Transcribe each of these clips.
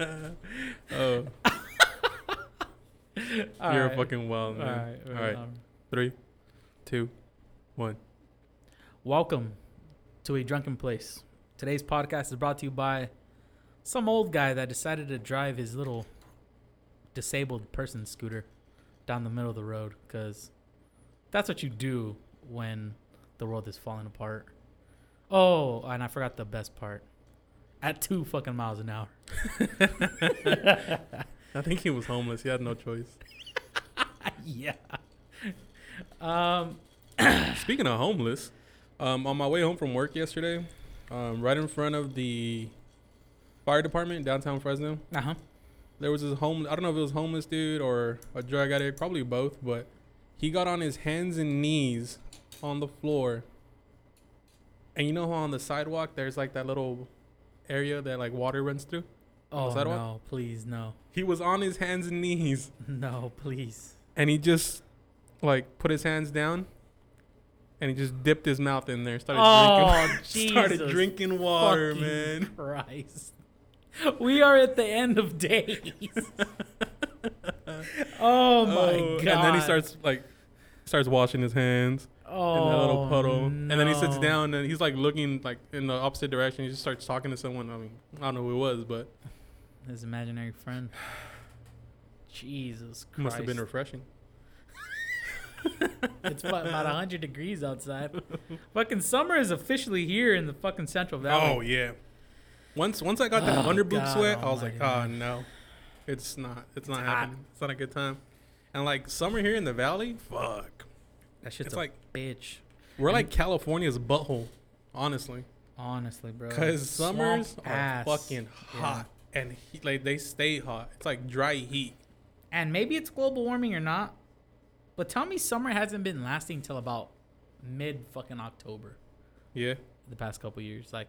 oh, All you're right. fucking wild, man. right. All right. um, Three, two, one. Welcome to a drunken place. Today's podcast is brought to you by some old guy that decided to drive his little disabled person scooter down the middle of the road because that's what you do when the world is falling apart. Oh, and I forgot the best part. At two fucking miles an hour. I think he was homeless. He had no choice. yeah. Um. Speaking of homeless, um, on my way home from work yesterday, um, right in front of the fire department downtown Fresno, Uh huh. there was this home. I don't know if it was homeless dude or a drug addict, probably both, but he got on his hands and knees on the floor. And you know how on the sidewalk there's like that little area that like water runs through? Oh no! one? Please no, He was on his hands and knees no, please. and he just like put his hands down and he just dipped his mouth in there, started Oh, drinking started drinking water, man. Christ. We are at the end of days. Oh, oh my Oh, god! And then he starts like starts washing his hands oh, in that little oh, puddle. And then he sits down and he's like looking like in the opposite direction. He just starts talking to someone. I mean, I don't know who it was, but His imaginary friend. Jesus Christ! must have been refreshing. it's about, about 100 degrees outside. fucking summer is officially here in the fucking Central Valley. Oh yeah. Once once I got that Oh, under boob God sweat, I was like, oh no, it's not. It's not hot. happening. It's not a good time. And like summer here in the valley, fuck. that shit's It's a like bitch. we're And- like California's butthole, honestly. Honestly, bro. Because summers are ass. fucking Yeah. hot and he, like they stay hot. It's like dry heat. And maybe it's global warming or not, but tell me summer hasn't been lasting till about mid fucking October Yeah. the past couple years. Like,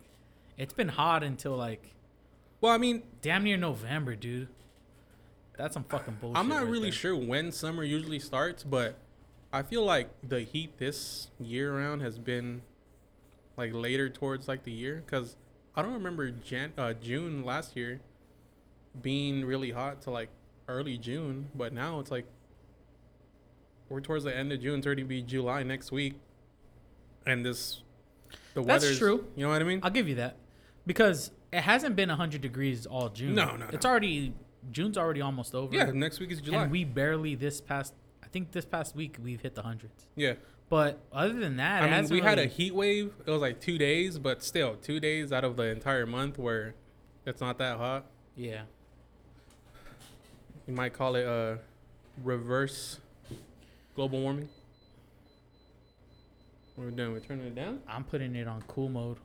it's been hot until like Well, I mean, damn near November, dude. That's some fucking bullshit. I'm not right really there. sure when summer usually starts, but I feel like the heat this year round has been like later towards like the year because I don't remember Jan- uh, June last year being really hot to like early June, but now it's like we're towards the end of June. It's already be July next week, and this the weather. That's true. You know what I mean? I'll give you that because it hasn't been 100 degrees all June. No, no, It's no. already June's already almost over. yeah, next week is July. And we barely this past. I think this past week we've hit the hundreds. yeah. But other than that, I mean, we had a heat wave. It was like two days, but still, two days out of the entire month where it's not that hot. yeah. You might call it a reverse global warming. What are we doing? We're turning it down. I'm putting it on cool mode.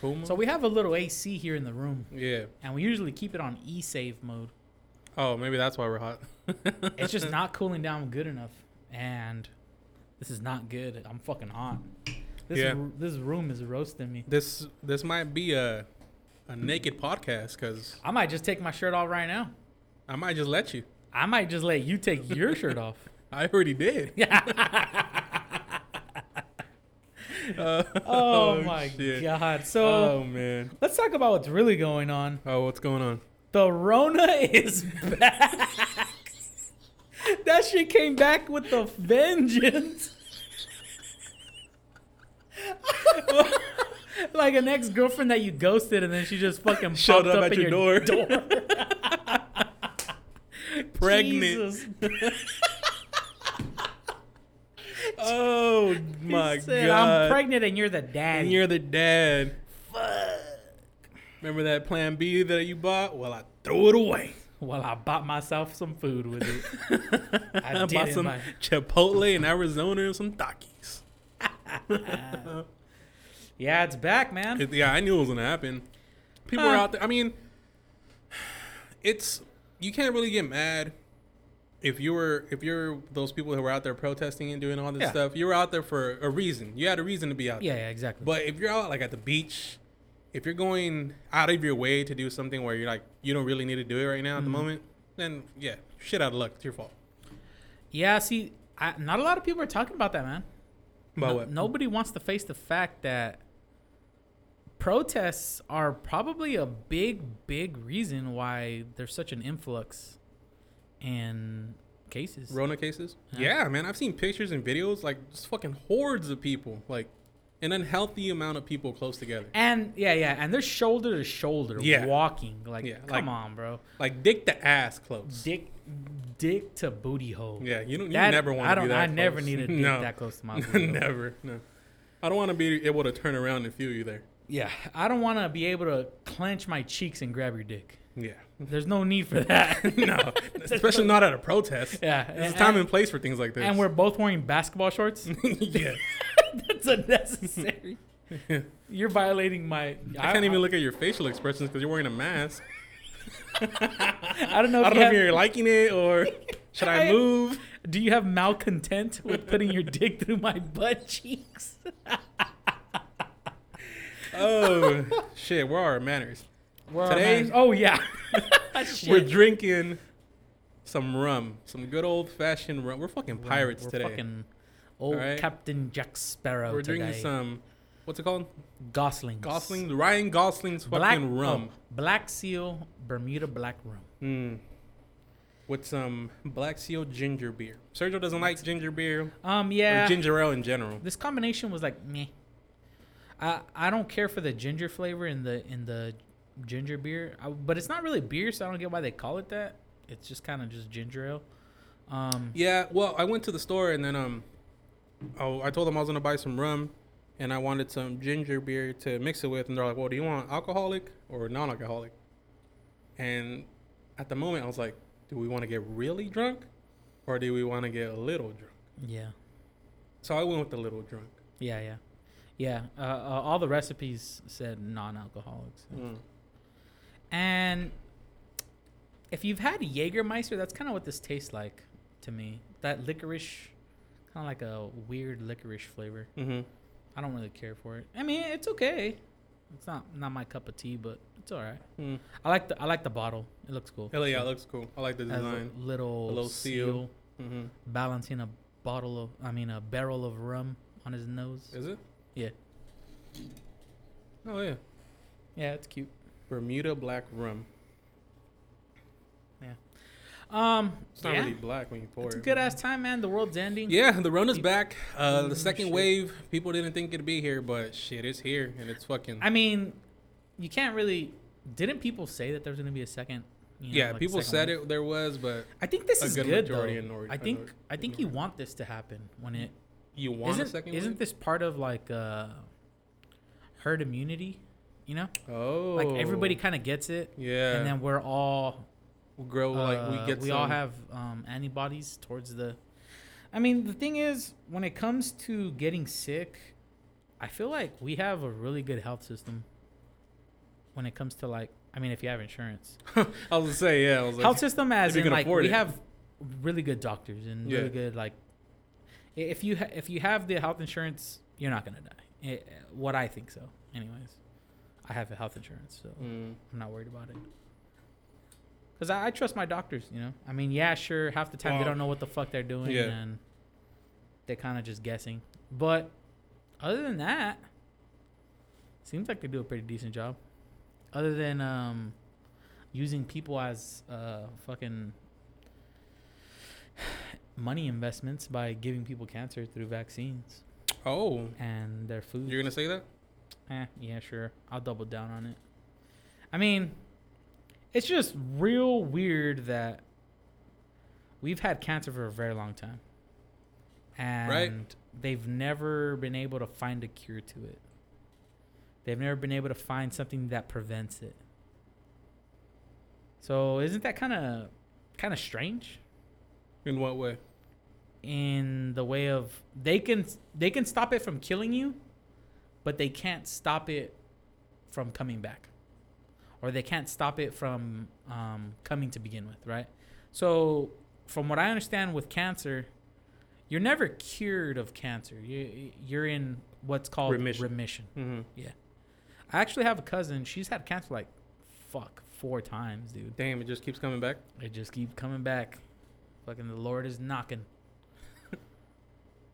Cool. Mode? So we have a little AC here in the room, yeah. and we usually keep it on e-save mode. Oh, maybe that's why we're hot. It's just not cooling down good enough, and this is not good. I'm fucking hot. This Yeah. r- this room is roasting me. This this might be a a naked podcast because I might just take my shirt off right now. I might just let you. I might just let you take your shirt off. I already did. Uh, Oh, my shit. god! So oh man. let's talk about what's really going on. Oh, what's going on? The Rona is back. that shit came back with the vengeance. like an ex girlfriend that you ghosted, and then she just fucking Showed popped up up, at in your door. Pregnant. Oh my said, god. I'm pregnant, and you're the dad. And you're the dad. Fuck. Remember that plan B that you bought? Well, I threw it away. Well, I bought myself some food with it. I, I, bought some Chipotle in Arizona and some Takis. Yeah, it's back, man. It- yeah, I knew it was gonna happen. People were Huh. out there. I mean, it's you can't really get mad if you were if you're those people who were out there protesting and doing all this Yeah. stuff. You were out there for a reason. You had a reason to be out yeah, there. yeah, exactly. But if you're out like at the beach, if you're going out of your way to do something where you're like you don't really need to do it right now at the Mhm. moment, then yeah, shit out of luck. It's your fault. yeah, see, I, not a lot of people are talking about that, man. About No- what? Nobody wants to face the fact that protests are probably a big, big reason why there's such an influx in cases. Rona cases. Yeah. Yeah. man. I've seen pictures and videos like just fucking hordes of people, like an unhealthy amount of people close together, And yeah, yeah, and they're shoulder to shoulder Yeah. walking. Like, Yeah, come like- on, bro. like dick to ass close. Dick, dick to booty hole. Yeah, you don't. You That- never want I to don't. be that. I never close. need a dick no, that close to my never. No, I don't want to be able to turn around and feel you there. Yeah, I don't want to be able to clench my cheeks and grab your dick. Yeah, There's no need for that. no, especially not at a protest. yeah, There's and, time and place for things like this. and we're both wearing basketball shorts. yeah, That's unnecessary. You're violating my. I can't even look at your facial expressions because you're wearing a mask. I don't know. If I don't you know have, if you're liking it or should I I- move? Do you have malcontent with putting your dick through my butt cheeks? Oh shit, where are our manners? Where Today- mine? Oh yeah. We're drinking some rum, some good old fashioned rum. We're fucking pirates We're today. Fucking old Alright. Captain Jack Sparrow. We're today. drinking some. What's it called? Goslings. Gosling, Ryan Gosling's fucking Black rum. oh, Black Seal Bermuda Black Rum. Mm. With some Black Seal ginger beer. Sergio doesn't like ginger beer Um, yeah. ginger ale in general. this combination was like meh. I I don't care for the ginger flavor in the in the ginger beer, I, but it's not really beer, so I don't get why they call it that. It's just kind of just ginger ale. Um, Yeah, well, I went to the store and then um, oh, I told them I was gonna buy some rum, and I wanted some ginger beer to mix it with, and they're like, "Well, do you want alcoholic or non-alcoholic?" And at the moment, I was like, "Do we want to get really drunk, or do we want to get a little drunk?" yeah, So I went with the little drunk. yeah, yeah, yeah. Uh, uh, all the recipes said non-alcoholics, Mm. and if you've had Jägermeister, that's kind of what this tastes like to me. That licorice, kind of like a weird licorice flavor. Mm-hmm. I don't really care for it. I mean, it's okay. It's not not my cup of tea, but it's all right. Mm. I like the I like the bottle. It looks cool. Hell yeah, it looks cool. I like the design. little, A little seal. seal, Mm-hmm. balancing a bottle of I mean a barrel of rum on his nose. Is it? Yeah. Oh yeah, Yeah, it's cute. Bermuda Black Rum. Yeah. Um, It's not yeah. really black when you pour it's a it. good ass time, man. The world's ending. Yeah, the Rona's People- back. Uh, the Mm, second shit. wave, people didn't think it'd be here, but shit, it's here and it's fucking. I mean, you can't really. Didn't people say that there's gonna be a second? you know, yeah, like people said wave? it there was, but I think this a is good good, majority though. ignored- I think I think you want this to happen when it you want isn't a second isn't wave? this part of like uh herd immunity you know Oh, like everybody kind of gets it Yeah, and then we're all we grow like we uh, get. we all have um antibodies towards the i mean the thing is when it comes to getting sick i feel like we have a really good health system when it comes to like i mean if you have insurance I was gonna say yeah. I was like, health system as in like we it. have really good doctors and Yeah. really good like if you ha- if you have the health insurance you're not gonna die. Eh, what i think so. Anyways i have a health insurance so Mm, i'm not worried about it. Because I, I trust my doctors you know? I mean yeah sure half the time they don't know what the fuck they're doing yeah. and they're kind of just guessing. But other than that seems like they do a pretty decent job. Other than um using people as uh fucking money investments by giving people cancer through vaccines oh, and their food. you're gonna say that? Eh, yeah, sure. I'll double down on it. I mean, it's just real weird that we've had cancer for a very long time. And they've never been able to find a cure to it. They've never been able to find something that prevents it. So isn't that kind of kind of strange In what way? in the way of they can they can stop it from killing you, but they can't stop it from coming back, or they can't stop it from um, coming to begin with, right? So, from what I understand with cancer, you're never cured of cancer. You you're in what's called Remission. remission. Mm-hmm. I actually have a cousin. She's had cancer like fuck four times, dude. Damn, it just keeps coming back. It just keeps coming back. Fucking the Lord is knocking.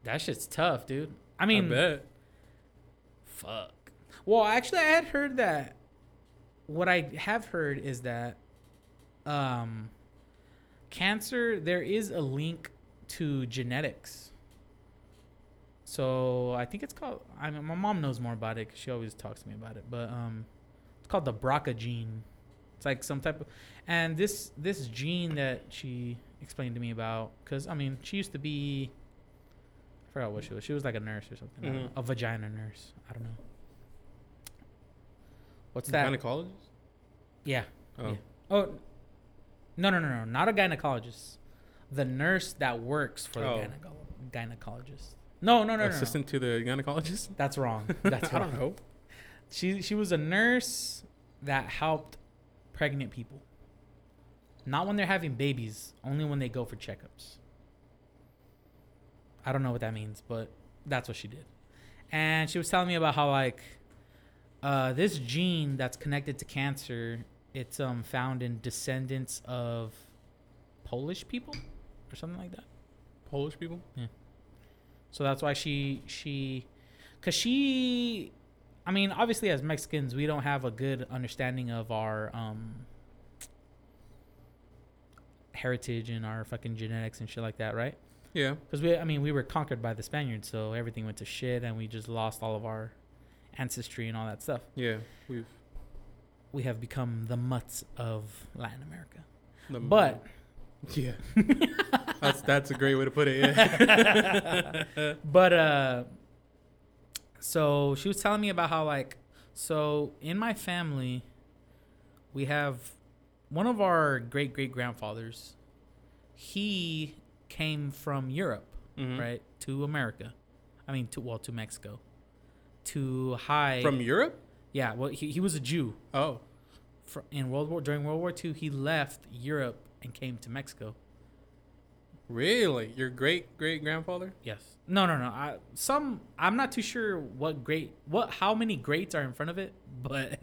that shit's tough, dude. I mean, I bet. fuck. Well, actually, I had heard that. What I have heard is that, um, cancer there is a link to genetics. So I think it's called. I mean, my mom knows more about it because she always talks to me about it. But um, it's called the BRCA gene. It's like some type of, and this this gene that she explained to me about because I mean she used to be. I forgot what she was. She was like a nurse or something. I Mhm. know. A vagina nurse. I don't know. What's that? Gynecologist? Yeah. Oh. Yeah. Oh, no, no, no, no, not a gynecologist. The nurse that works for the Oh. gyneco- gynecologist. No, no, no, no, no. Assistant to the gynecologist? That's wrong. That's I wrong. don't know. She she was a nurse that helped pregnant people. Not when they're having babies, only when they go for checkups. I don't know what that means, but that's what she did. And she was telling me about how like uh, this gene that's connected to cancer, it's um found in descendants of Polish people or something like that. Polish people? Yeah. So that's why she she cuz she I mean, obviously as Mexicans, we don't have a good understanding of our um heritage and our fucking genetics and shit like that, right? Yeah. Cuz we I mean, we were conquered by the Spaniards, so everything went to shit and we just lost all of our ancestry and all that stuff. Yeah. We've. We have become the mutts of Latin America. the- But Yeah. that's that's a great way to put it. Yeah. but uh so she was telling me about how like so in my family we have one of our great great grandfathers he came from Europe Mhm. right to America I mean to well to Mexico to hide From Europe? yeah well he, he was a Jew Oh. Fr- in World War during World War II he left Europe and came to Mexico Really? Your great great grandfather? Yes. No, no, no. I, some I'm not too sure what great what how many greats are in front of it, but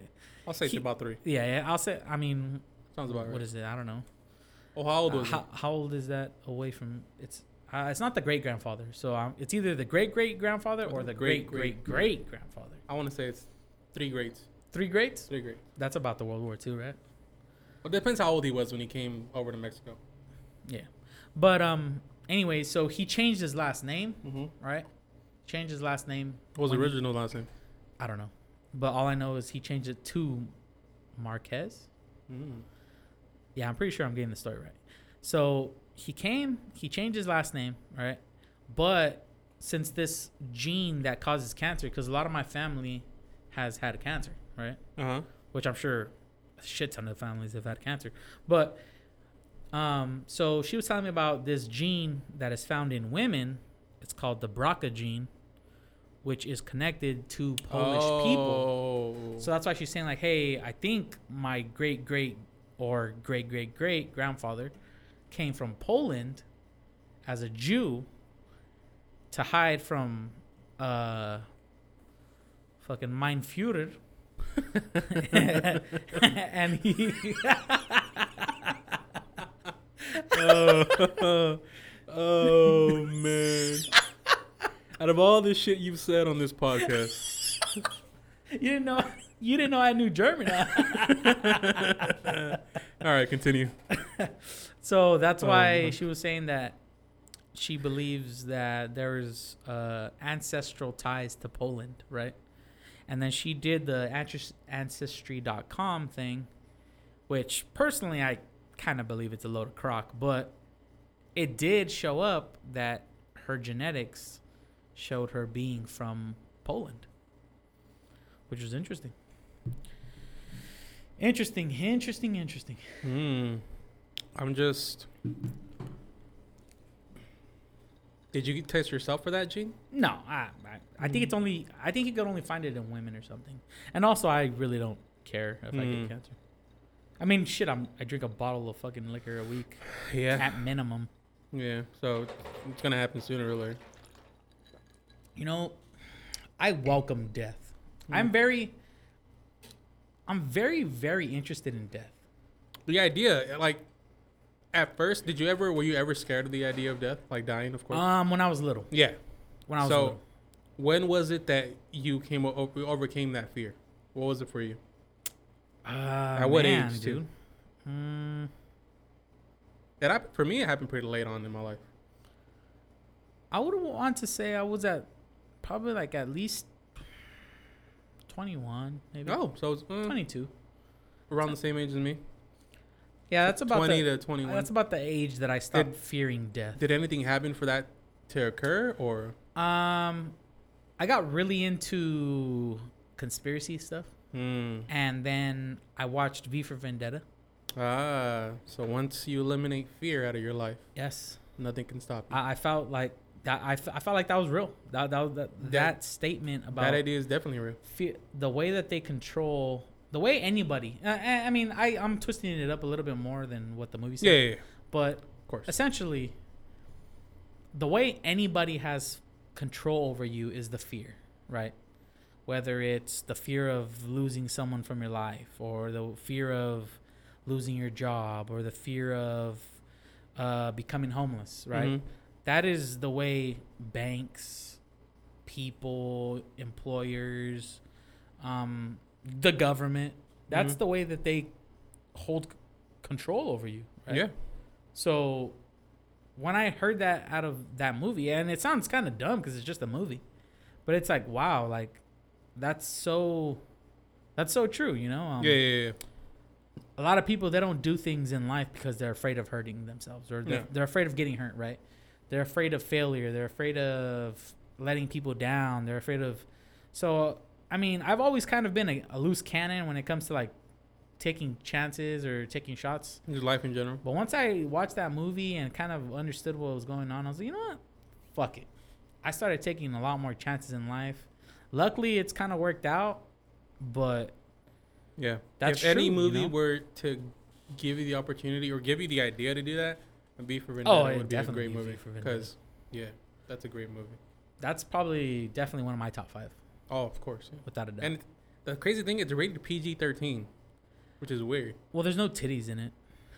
I'll say it's about three. yeah, yeah I'll say. I mean, Sounds about right. what is it? I don't know. oh, how old Uh, was how, how old is that away from? It's uh, it's not the great grandfather. So um, it's either the great great grandfather or the great great great grandfather. I want to say it's three greats. Three greats. Three greats. That's about the World War II, right? Well, depends how old he was when he came over to Mexico. Yeah. But um, anyway, so he changed his last name, Mm-hmm. right? Changed his last name. What was he- original last name? I don't know, but all I know is he changed it to Marquez. Mm. Yeah, I'm pretty sure I'm getting the story right. So he came, he changed his last name, right? But since this gene that causes cancer, because a lot of my family has had cancer, right? Uh huh. Which I'm sure a shit ton of families have had cancer. But um, so she was telling me about this gene that is found in women. It's called the BRCA gene, which is connected to Polish people. Oh. So that's why she's saying like, hey, I think my great great or great great great grandfather came from Poland as a Jew to hide from uh fucking Mein Führer. and he oh, oh man. Out of all the shit you've said on this podcast, you didn't know you didn't know I knew German. all right, continue. So that's Oh, why my- she was saying that she believes that there is uh, ancestral ties to Poland, right? And then she did the ancest- ancestry.com thing, which personally I kind of believe it's a load of crock, but it did show up that her genetics showed her being from Poland, which was interesting. Interesting, interesting, interesting. Hmm. I'm just. Did you test yourself for that gene? No, I, I, I think it's only. I think you could only find it in women or something. And also, I really don't care if I Mm. get cancer. I mean, shit. I'm. I drink a bottle of fucking liquor a week Yeah. at minimum. Yeah. So it's gonna happen sooner or later. You know, I welcome death. I'm Mm. very. I'm very, very interested in death. The idea, like, at first, did you ever were you ever scared of the idea of death, like dying? Of course. Um, when I was little. yeah. When I was So- little. when was it that you came over, overcame that fear? What was it for you? Uh, At what man, age, too? dude? Mm, That happened, for me, it happened pretty late on in my life. I would want to say I was at probably like at least 21, maybe. Oh, so it's uh, 22. around the same age as me. Yeah, that's about twenty the, to twenty-one. that's about the age that I stopped Did- fearing death. Did anything happen for that to occur, or Um, I got really into conspiracy stuff, Hmm. and then I watched V for Vendetta. ah? So once you eliminate fear out of your life, Yes, nothing can stop you. I, I felt like that. I, f- I felt like that was real. That that, that, that statement about that idea is definitely real. fear, the way that they control, the way anybody. I, I I mean, I I'm twisting it up a little bit more than what the movie said. Yeah, yeah, yeah, but of course. essentially the way anybody has control over you is the fear right whether it's the fear of losing someone from your life or the fear of losing your job or the fear of uh, becoming homeless right Mhm. That is the way banks people employers um, the government that's Mhm. the way that they hold c- control over you right? Yeah. So when I heard that out of that movie, and it sounds kind of dumb because it's just a movie, but it's like wow, like that's so that's so true, you know. Um, yeah, yeah, yeah. A lot of people they don't do things in life because they're afraid of hurting themselves or they're, Yeah. they're afraid of getting hurt. Right? They're afraid of failure. They're afraid of letting people down. They're afraid of. So I mean, I've always kind of been a, a loose cannon when it comes to like taking chances or taking shots. Just life in general. But once I watched that movie and kind of understood what was going on, I was like, you know what? Fuck it. I started taking a lot more chances in life. Luckily, it's kind of worked out, but Yeah. That's if any true, you movie know? were to give you the opportunity or give you the idea to do that, V for Vendetta Oh, it would be a great movie. Because, yeah, that's a great movie. that's probably definitely one of my top five, Oh, of course. Yeah. without a doubt. And the crazy thing, it's rated PG 13, which is weird. well, there's no titties in it.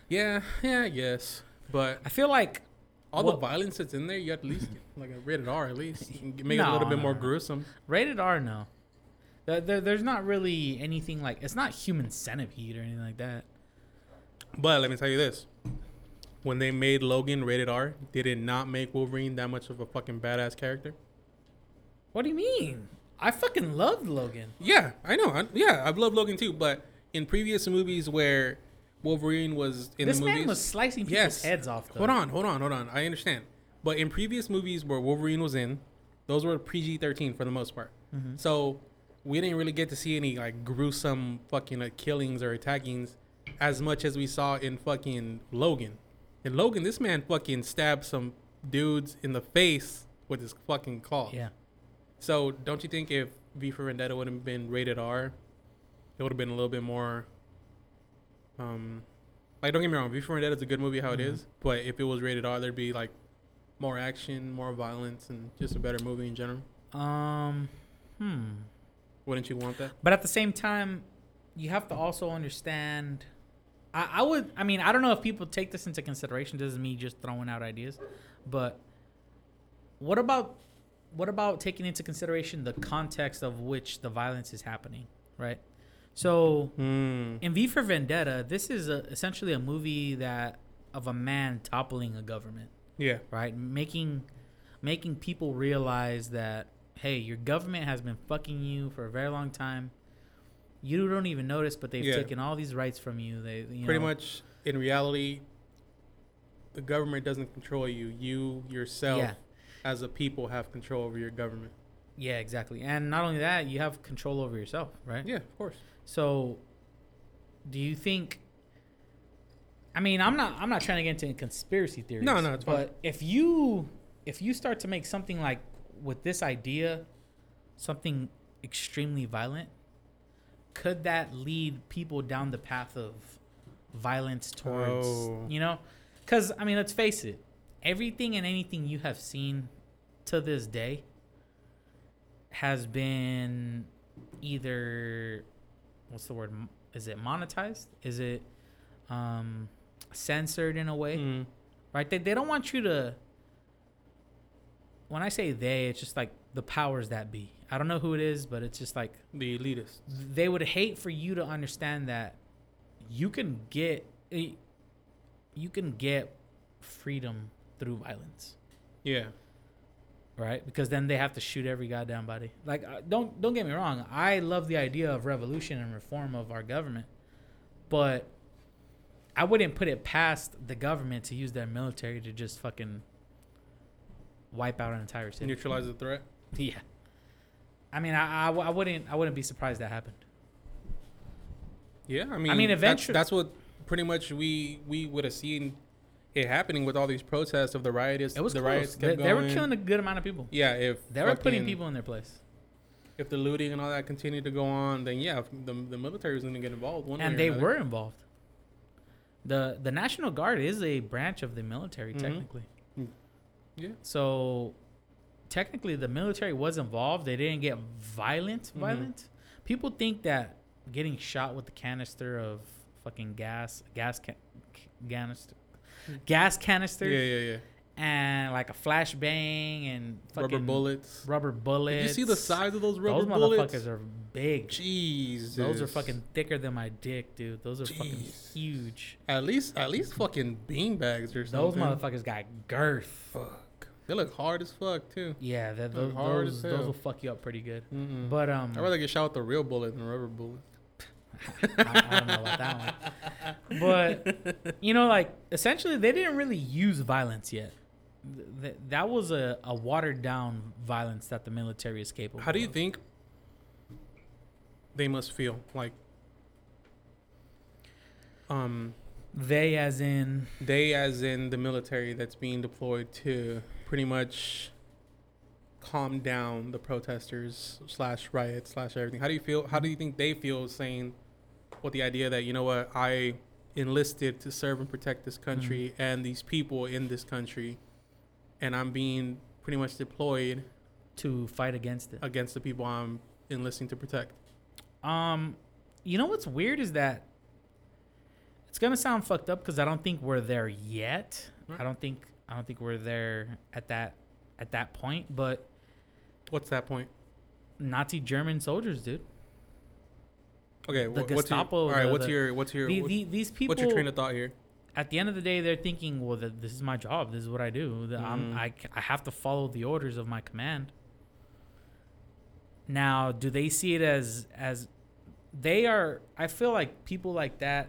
Yeah, yeah, I guess. But I feel like all Well- the violence that's in there, you at least get like a rated R at least. Make it a little bit no, more gruesome. rated R, no. There, there, there's not really anything like it's not human centipede or anything like that. But let me tell you this. When they made Logan rated R, they did not make Wolverine that much of a fucking badass character. What do you mean? I fucking loved Logan. Yeah, I know. I, yeah, I've loved Logan too. But in previous movies where Wolverine was in this the movies, man was slicing people's Yes. heads off. Though. hold on, hold on, hold on. I understand. But in previous movies where Wolverine was in, those were PG thirteen for the most part. Mhm. So we didn't really get to see any like gruesome fucking uh, killings or attackings as much as we saw in fucking Logan. In Logan, this man fucking stabbed some dudes in the face with his fucking claw. Yeah. So don't you think if V for Vendetta would have been rated R, it would have been a little bit more. Um, like don't get me wrong, V for Vendetta is a good movie how it Mhm. is, but if it was rated R, there'd be like more action, more violence, and just a better movie in general. Um. Hmm. Wouldn't you want that? But at the same time, you have to also understand. I, I would. I mean, I don't know if people take this into consideration. This is me just throwing out ideas, but what about what about taking into consideration the context of which the violence is happening, right? So Hmm. in V for Vendetta, this is a, essentially a movie that of a man toppling a government Yeah. right? Making making people realize that hey, your government has been fucking you for a very long time. You don't even notice, but they've Yeah. taken all these rights from you. They you Pretty know, much, in reality, the government doesn't control you. You yourself, Yeah. as a people, have control over your government. Yeah, exactly. And not only that, you have control over yourself, right? Yeah, of course. So, do you think? I mean, I'm not. I'm not trying to get into conspiracy theories. No, no, it's fine. But if you if you start to make something like with this idea, something extremely violent, could that lead people down the path of violence towards Oh. you know? Because I mean, let's face it. Everything and anything you have seen to this day has been either what's the word? Is it monetized? Is it um, censored in a way? Mm. Right? They they don't want you to. When I say they, it's just like the powers that be. I don't know who it is, but it's just like The elitists. they would hate for you to understand that you can get eh, you can get freedom through violence, Yeah. right? Because then they have to shoot every goddamn body. Like uh, don't don't get me wrong, I love the idea of revolution and reform of our government. But I wouldn't put it past the government to use their military to just fucking wipe out an entire city. Neutralize the threat. Yeah. I mean, I, I, I wouldn't I wouldn't be surprised that happened. Yeah, I mean, I mean, that's- eventually- that's, what pretty much we we would have seen it happening with all these protests of the riots. It was the close. riots They, kept they were going. killing a good amount of people. Yeah, if They were putting people in their place, If the looting and all that continued to go on, then yeah, the the military was going to get involved. One and they were involved. the The National Guard is a branch of the military, Mhm. technically. Yeah. So, technically, the military was involved. They didn't get violent. Mhm. Violent. People think that getting shot with a canister of fucking gas, gas can, canister, gas canister, Yeah, yeah, yeah. and like a flashbang and fucking Rubber bullets. Rubber bullets. Did you see the size of those rubber Those bullets? Those motherfuckers are big. Jesus. Those are fucking thicker than my dick, dude. Those are fucking huge. At least, at least, fucking bean bags or Those motherfuckers got girth. Fuck. They look hard as fuck too. Yeah, that, those hard those, those will fuck you up pretty good. Mm-mm. But um, I'd rather get shot with a real bullet than a rubber bullet. I, I don't know about that one. But you know, like essentially, they didn't really use violence yet. Th- th- that was a, a watered down violence that the military is capable. Of. How do you of. think they must feel like? Um, they, as in, they as in the military that's being deployed to pretty much calm down the protesters slash riots slash everything. How do you feel? How do you think they feel saying with the idea that you know what I enlisted to serve and protect this country and these people in this country, and I'm being pretty much deployed to fight against it? against the people I'm enlisting to protect. Um, you know what's weird is that it's gonna sound fucked up because I don't think we're there yet. Right. I don't think I don't think we're there at that at that point. But What's that point? Nazi German soldiers, dude. Okay, The wh- what's your, Gestapo, all right, the- what's your what's your The, the, these people. what's your train of thought here? at the end of the day, they're thinking, well, th- this is my job. This is what I do. Mhm. I, I have to follow the orders of my command. Now, do they see it as as they are? I feel like people like that,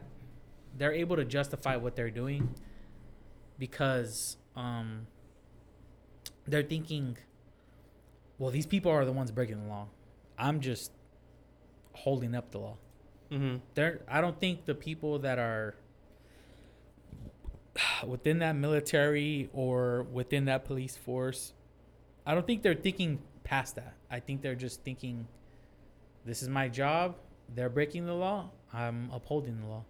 they're able to justify what they're doing because um, they're thinking, well, these people are the ones breaking the law. I'm just holding up the law. Mm-hmm. there i don't think the people that are within that military or within that police force i don't think they're thinking past that. I think they're just thinking this is my job. They're breaking the law. I'm upholding the law.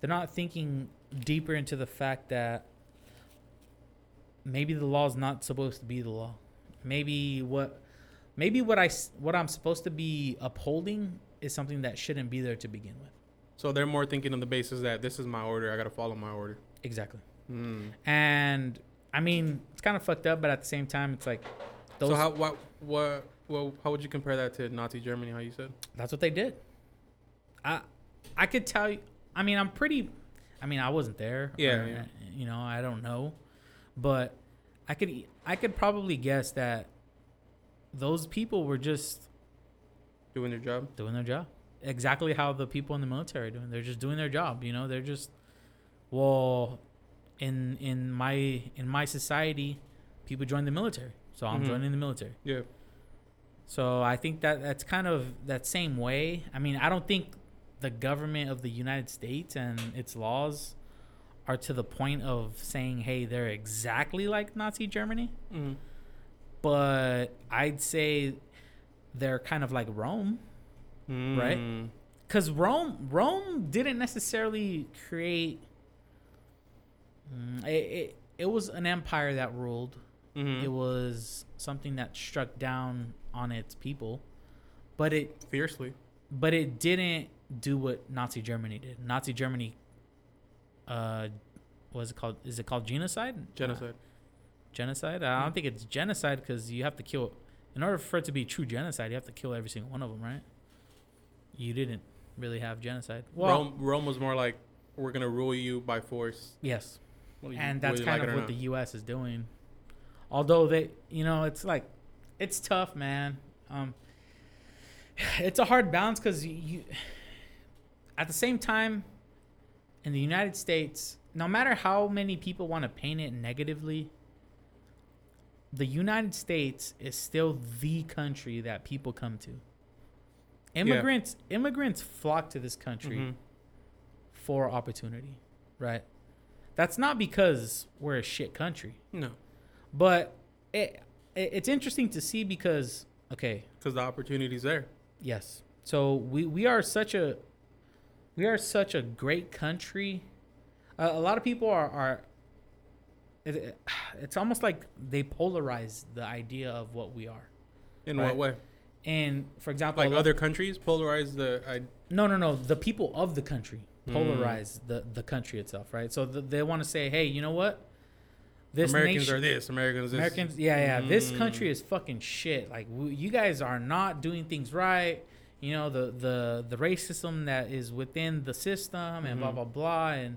They're not thinking deeper into the fact that maybe the law is not supposed to be the law maybe what maybe what I what i'm supposed to be upholding is something that shouldn't be there to begin with So they're more thinking on the basis that this is my order. I got to follow my order. exactly Mm. and i mean it's kind of fucked up but at the same time it's like those So how what what well how would you compare that to Nazi Germany? How you said? that's what they did i i could tell you i mean i'm pretty i mean i wasn't there Yeah, or, yeah. you know i don't know but i could i could probably guess that those people were just Doing their job. doing their job exactly how the people in the military are doing they're just doing their job you know they're just well in in my in my society people join the military so i'm Mhm. joining the military Yeah. so i think that that's kind of that same way i mean i don't think the government of the united states and its laws are to the point of saying hey they're exactly like nazi germany Mm. but i'd say they're kind of like rome Right? Mm. because Rome Rome didn't necessarily create. Mm, it, it it was an empire that ruled. Mhm. It was something that struck down on its people, but it Fiercely. but it didn't do what Nazi Germany did. Nazi Germany, uh, what is it called? Is it called genocide? Genocide. Uh, genocide. I don't think it's genocide because you have to kill in order for it to be true genocide, you have to kill every single one of them, right? You didn't really have genocide. Well, Rome, Rome was more like we're gonna rule you by force. yes, you- and that's kind like of what the. U.S. is doing. Although they, you know, it's like, it's tough, man. Um, it's a hard balance because you, you, at the same time, in the United States, no matter how many people want to paint it negatively, the United States is still the country that people come to. Immigrants, immigrants flock to this country Mhm. for opportunity, right? That's not because we're a shit country, No, but it, it it's interesting to see because okay, because the opportunity's there. yes. So we we are such a we are such a great country. Uh, a lot of people are are it, it- it's almost like they polarize the idea of what we are. In Right. what way? And for example, Like other countries polarize the. I, No, no, no. The people of the country Mm. polarize the the country itself, right? So th they want to say, hey, you know what? This Americans nation, are this. Americans this. Americans, yeah, yeah. This Mm. country is fucking shit. Like w- you guys are not doing things right. You know the the the racism that is within the system and blah Mhm. blah blah and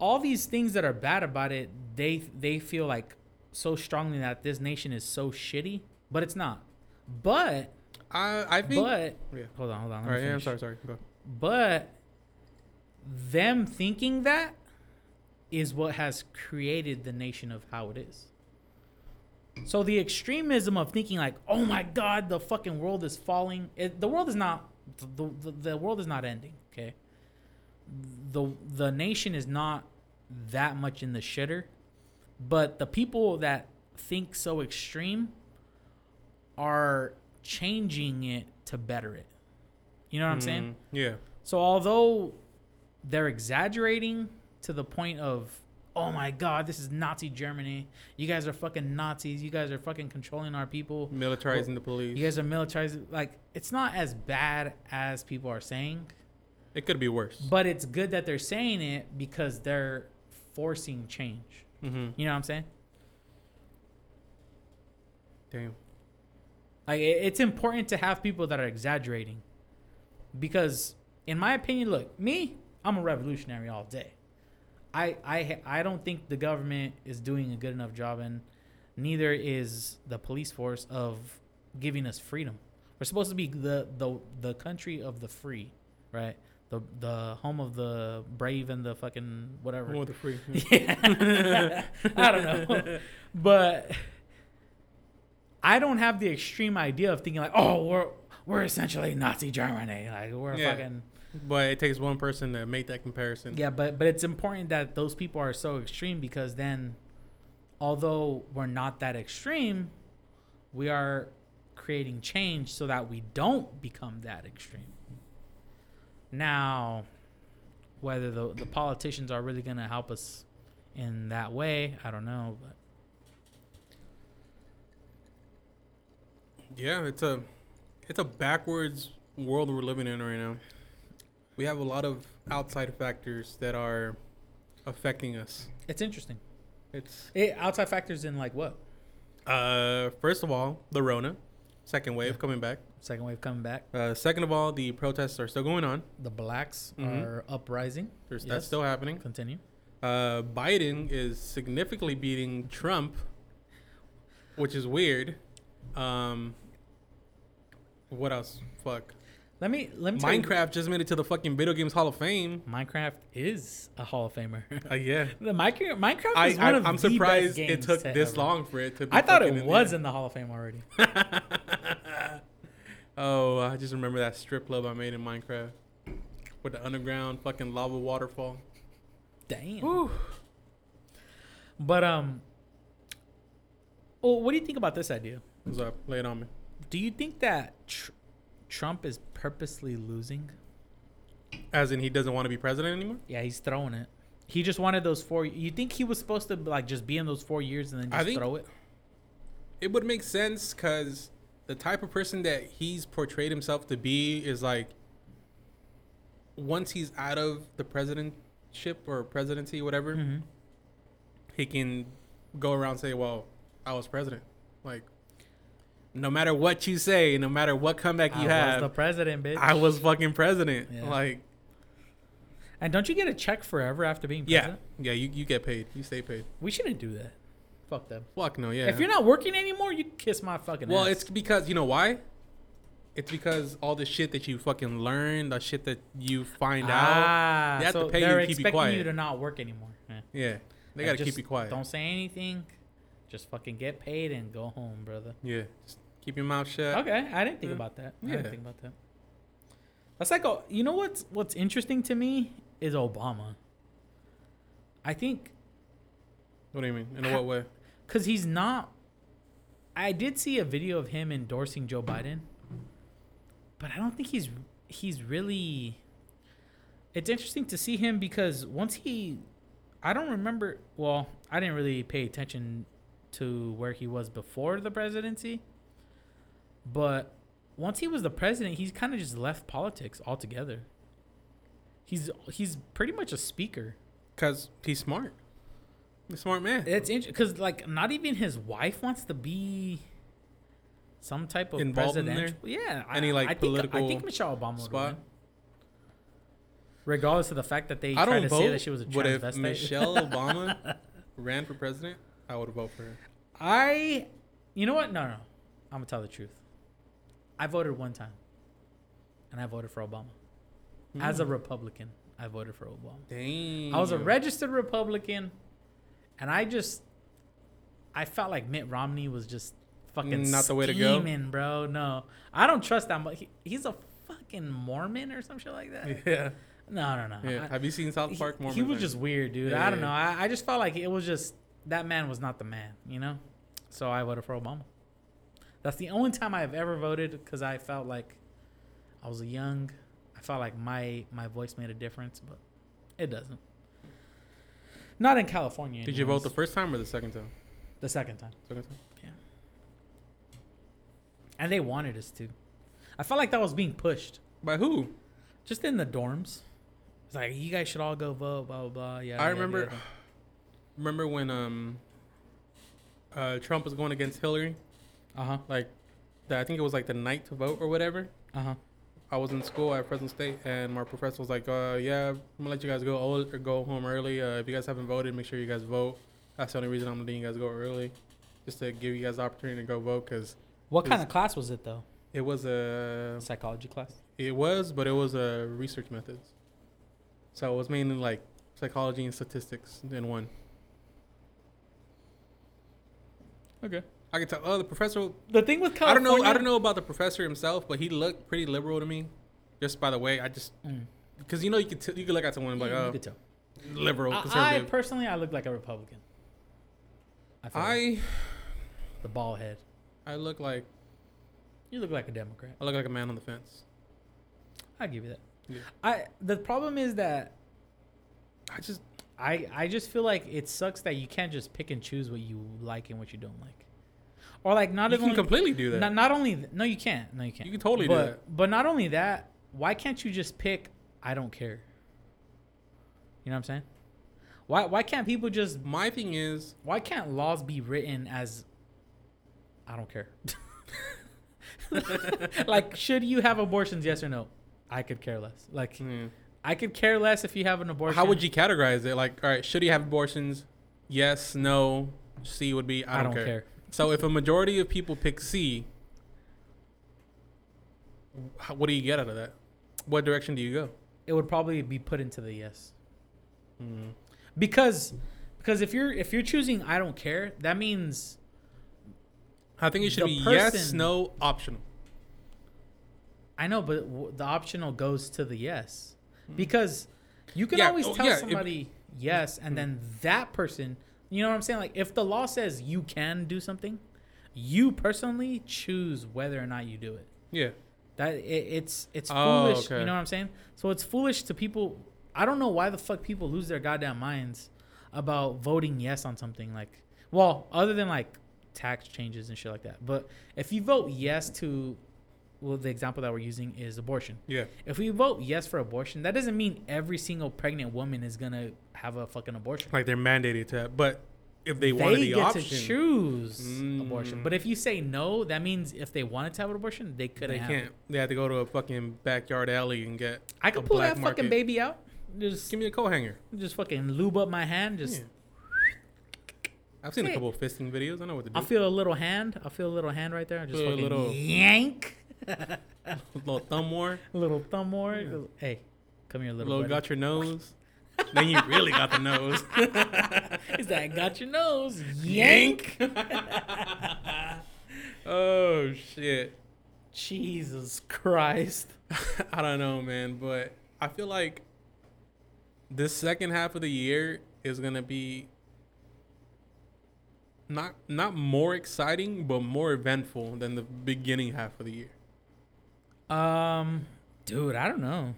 all these things that are bad about it. They they feel like so strongly that this nation is so shitty, but it's not. But I I think. but yeah. hold on, hold on. All right. Yeah. I'm sorry. Sorry. Go. But them thinking that is what has created the nation of how it is. So the extremism of thinking like, "Oh my God, the fucking world is falling." It, the world is not. The, the the world is not ending. Okay. The the nation is not that much in the shitter, but the people that think so extreme are changing it to better it. You know what I'm saying? Mm, Yeah. So although they're exaggerating to the point of, oh my god, this is Nazi Germany. You guys are fucking Nazis. You guys are fucking controlling our people. Militarizing the police. You guys are militarizing. Like it's not as bad as people are saying, It could be worse. but it's good that they're saying it because they're forcing change. Mm-hmm. You know what I'm saying? Damn. Like it's important to have people that are exaggerating, because in my opinion, look, me, I'm a revolutionary all day. I I I don't think the government is doing a good enough job, and neither is the police force of giving us freedom. We're supposed to be the the the country of the free, right? The the home of the brave and the fucking whatever. Want the free. Yeah. I don't know. But I don't have the extreme idea of thinking like, oh, we're we're essentially Nazi Germany. Like we're Yeah. fucking But it takes one person to make that comparison. Yeah, but but it's important that those people are so extreme because then although we're not that extreme, we are creating change so that we don't become that extreme. Now, whether the the politicians are really going to help us in that way, I don't know, but Yeah, it's a it's a backwards world we're living in right now. We have a lot of outside factors that are affecting us. it's interesting. It's It, outside factors in like what? uh first of all, the Rona, second wave coming back. Second wave coming back. Uh, second of all, the protests are still going on. The blacks Mhm. are uprising. There's, Yes. That's still happening. Continue. Uh, Biden is significantly beating Trump, which is weird. Um, what else? Fuck. Let me let me Minecraft just made it to the fucking video games Hall of Fame. Minecraft is a Hall of Famer. Uh, yeah. the Minecraft, Minecraft I, is one I of I'm the best surprised it took to this ever. long for it to. Be I thought it was there. in the Hall of Fame already. oh, I just remember that strip club I made in Minecraft with the underground fucking lava waterfall. Damn. Whew. But um, well, what do you think about this idea? What's up? Lay it on me. Do you think that tr- Trump is purposely losing? As in, he doesn't want to be president anymore. Yeah, he's throwing it. He just wanted those four. You think he was supposed to like just be in those four years and then just throw it? It would make sense because the type of person that he's portrayed himself to be is like, once he's out of the presidentship or presidency, whatever, Mm-hmm. he can go around and say, "Well, I was president." Like, no matter what you say, no matter what comeback you have. I have, was the president, bitch. I was fucking president. Yeah. Like, and don't you get a check forever after being president? yeah, yeah. you, you get paid. You stay paid. We shouldn't do that. Fuck them. Fuck no, yeah. If you're not working anymore, you kiss my fucking ass. well, ass. it's because you know why. It's because all the shit that you fucking learn, the shit that you find out. ah, They have to so pay you they're to keep you expecting quiet. you to not work anymore. Yeah. Yeah, they Like, gotta keep you quiet. Don't say anything. Just fucking get paid and go home, brother. Yeah, just keep your mouth shut. Okay, I didn't think Yeah. about that. I Yeah. didn't think about that. That's like a, you know what's what's interesting to me is Obama. I think What do you mean? In what way? because he's not. I did see a video of him endorsing Joe Biden, but I don't think he's he's really. It's interesting to see him because once he, I don't remember. Well, I didn't really pay attention to where he was before the presidency, but once he was the president, he's kind of just left politics altogether. He's he's pretty much a speaker. Cause he's smart. He's a smart man. It's interesting because like not even his wife wants to be some type of Involved in presidential. Yeah, Any, I, like, I think, I political think Michelle Obama would spot? win. Regardless of the fact that they I tried to vote, say that she was a transvestite. but if. Michelle Obama ran for president, I would vote for her. I, you know what? No, no, I'm gonna tell the truth. I voted one time, and I voted for Obama. As a Mm. Republican, I voted for Obama. Dang. I was a registered Republican, and I just, I felt like Mitt Romney was just fucking Not the way to go? bro. No, I don't trust that. He, he's a fucking Mormon or some shit like that. Yeah. No, no, no. Yeah. I- Have you seen South he, Park? he Mormon was just weird, dude. Yeah, I don't yeah. know. I, I just felt like it was just that man was not the man, you know. So I voted for Obama. That's the only time I've ever voted because I felt like I was young. I felt like my my voice made a difference, but it doesn't. Not in California. Did you vote the first time or the second time? the second time? Second time. Yeah. And they wanted us to. I felt like that was being pushed, By who? just in the dorms. It's like you guys should all go vote, blah blah blah. Yeah. I remember. Remember when um, uh, Trump was going against Hillary? Uh huh. Like, the, I think it was like the night to vote or whatever. Uh huh. I was in school at Fresno State, and my professor was like, uh, "Yeah, I'm gonna let you guys go old or go home early. Uh, if you guys haven't voted, make sure you guys vote. That's the only reason I'm letting you guys go early, just to give you guys the opportunity to go vote. Cause what kind of class was it though? it was a, Psychology class. it was, but it was a research methods. So it was mainly like psychology and statistics in one. Okay. I can tell. Oh, the professor. The thing with I don't know. I don't know about the professor himself, but he looked pretty liberal to me. Just by the way, I just Mm. because you know you could t- you could look at someone and be like, Yeah, you oh, could tell. liberal, I, I personally, I look like a Republican. I, feel like. The ball head. I look like You look like a Democrat. I look like a man on the fence. I give you that. Yeah. I the problem is that I just I I just feel like it sucks that you can't just pick and choose what you like and what you don't like, or like not you even can completely do that. not, not only th- no you can't no you can't You can totally do but, that. But not only that, why can't you just pick I don't care? You know what I'm saying? Why why can't people just My thing is, why can't laws be written as I don't care? like should you have abortions yes or no? I could care less. Like hmm, I could care less if you have an abortion. how would you categorize it? Like, all right, should he have abortions? Yes, no. C would be I don't, care. So if a majority of people pick C, how, what do you get out of that? What direction do you go? It would probably be put into the yes. Hmm. Because because if you're if you're choosing I don't care, that means I think it should be yes, no, optional. I know, but w- the optional goes to the yes. Because you can Yeah, always oh, tell yeah, it- somebody yes, and then that person, you know what I'm saying? Like, if the law says you can do something, you personally choose whether or not you do it. Yeah. That it, it's it's Oh, foolish. okay. You know what I'm saying? So it's foolish to people. I don't know why the fuck people lose their goddamn minds about voting yes on something like. Well, other than like tax changes and shit like that. But if you vote yes to, well, the example that we're using is abortion. Yeah. If we vote yes for abortion, that doesn't mean every single pregnant woman is gonna have a fucking abortion. Like they're mandated to, but if they, wanted the get option. to choose abortion. Mm. But if you say no, that means if they wanted to have an abortion, they couldn't. They have can't. It. They had to go to a fucking backyard alley and get. I could pull black that market. fucking baby out. Just, Give me a coat hanger. just fucking lube up my hand. Just, Yeah. I've seen a couple of fisting videos. I know what to do. I'll feel a little hand. I'll feel a little hand right there. I just Feel a fucking little- yank. A little thumb war. A little thumb more. Yeah. Hey, come here, A little. little buddy. got your nose. then you really got the nose. Is that got your nose? Yank. Yank. oh shit. Jesus Christ. I don't know, man, but I feel like this second half of the year is gonna be not not more exciting, but more eventful than the beginning half of the year. Um, dude, I don't know.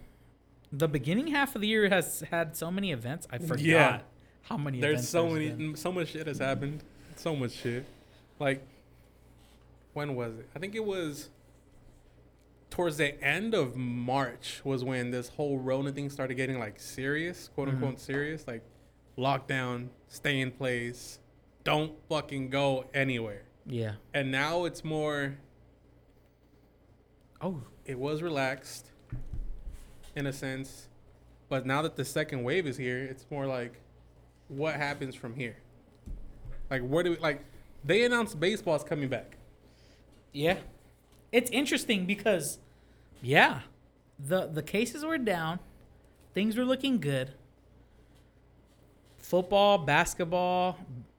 The beginning half of the year has had so many events. I forgot Yeah. how many. There's events so many, been. so much shit has happened. So much shit. Like, when was it? I think it was towards the end of March was when this whole Rona thing started getting like serious, quote Mhm. unquote serious. Like, lockdown, stay in place, don't fucking go anywhere. Yeah. And now it's more. Oh, It was relaxed, in a sense, but now that the second wave is here, it's more like, what happens from here? Like, where do we like? They announced baseball's coming back. yeah. It's interesting because, yeah, the the cases were down, things were looking good. Football, basketball,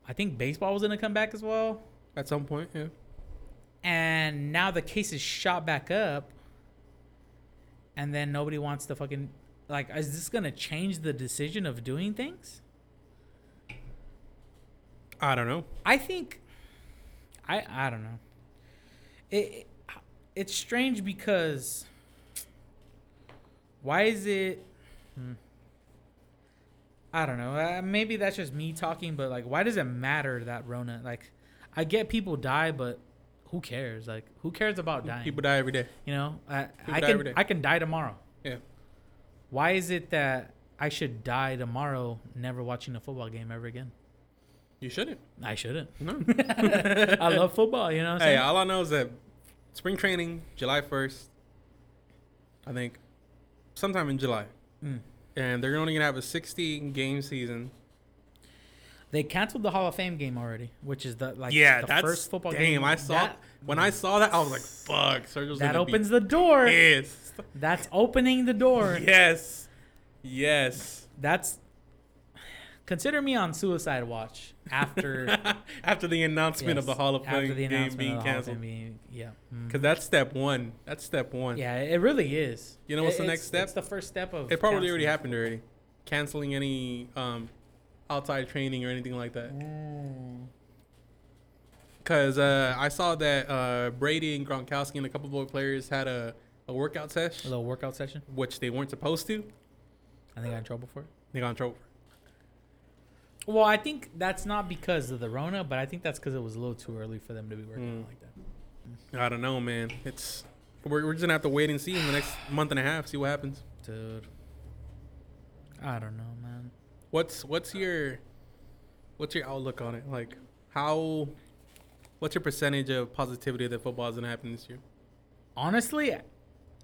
I think baseball was gonna come back as well. At some point, yeah. and now the cases shot back up and then nobody wants to fucking like is this gonna change the decision of doing things I don't know. i think i i don't know it, it it's strange because why is it hmm. i don't know uh, maybe that's just me talking but like why does it matter that rona like i get people die but who cares like who cares about dying People die every day. You know, I, I can. I can die tomorrow. Yeah. Why is it that I should die tomorrow, never watching a football game ever again? You shouldn't. I shouldn't. No. I love football. You know what I'm hey, all I know is that spring training, July first. I think, sometime in July, Mm. and they're only gonna have a 16 game season. They canceled the Hall of Fame game already, which is the like yeah, the that's first football damn, game. I saw that, when I saw that, I was like, "Fuck!" Sergio's that opens the door. Pissed. That's opening the door. Yes, yes. That's consider me on suicide watch after After the announcement of the Hall of after Fame the game being of the Hall of canceled, being- yeah. Because that's step one. That's step one. Yeah, it really is. You know what's the next step? It's the first step of. It probably already happened already. Canceling any um, outside training or anything like that. Mm. Because uh, I saw that uh, Brady and Gronkowski and a couple of other players had a, a workout session. A little workout session. which they weren't supposed to. I think I got in trouble for it. They got in trouble. For it. Well, I think that's not because of the Rona, but I think that's because it was a little too early for them to be working Mm. like that. I don't know, man. It's we're, we're just gonna have to wait and see in the next month and a half, see what happens. Dude. I don't know, man. What's what's your what's your outlook on it? Like how what's your percentage of positivity that football is gonna happen this year? Honestly,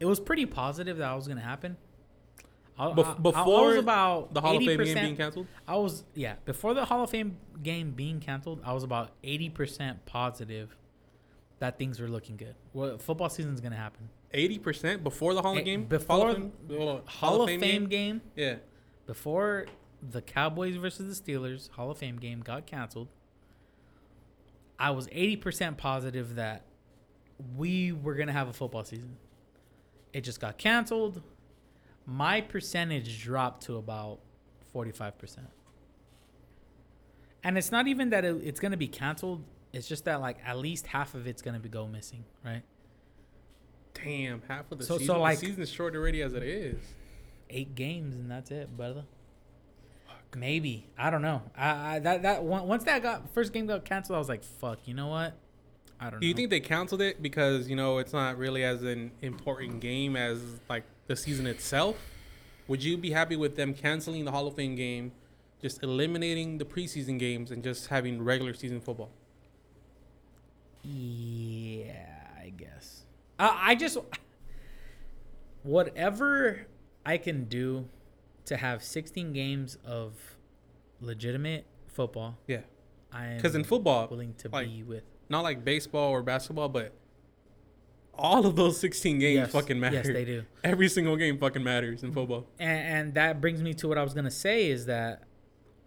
it was pretty positive that it was gonna happen. I, Bef- I- I before was about The Hall of Fame game being canceled? I was yeah before the Hall of Fame game being canceled. I was about eighty percent positive that things were looking good. Well, football season's gonna happen. Eighty percent before the Hall Eh, of Game? before Hall of Fame, Hall, of Fame, game Yeah. before the Cowboys versus the Steelers Hall of Fame game got canceled, I was 80% positive that we were going to have a football season. It just got canceled. My percentage dropped to about 45%. And it's not even that it, it's going to be canceled, it's just that like at least half of it's going to be go missing, right? Damn, half of the So- so, season. like- the season's short already as it is. 8 games and that's it, brother. Maybe. I don't know. I, I that that once that got first game got canceled, I was like, "Fuck, you know what? I don't Do know." you think they canceled it because you know it's not really as an important game as like the season itself? Would you be happy with them canceling the Hall of Fame game just eliminating the preseason games and just having regular season football? Yeah, I guess. Uh, I just whatever I can do to have 16 games of legitimate football. Yeah. I'm Because in football, willing to like, be with. not like baseball or basketball, but all of those 16 games yes, fucking matter. Yes, they do. Every single game fucking matters in football. And, and that brings me to what I was gonna say is that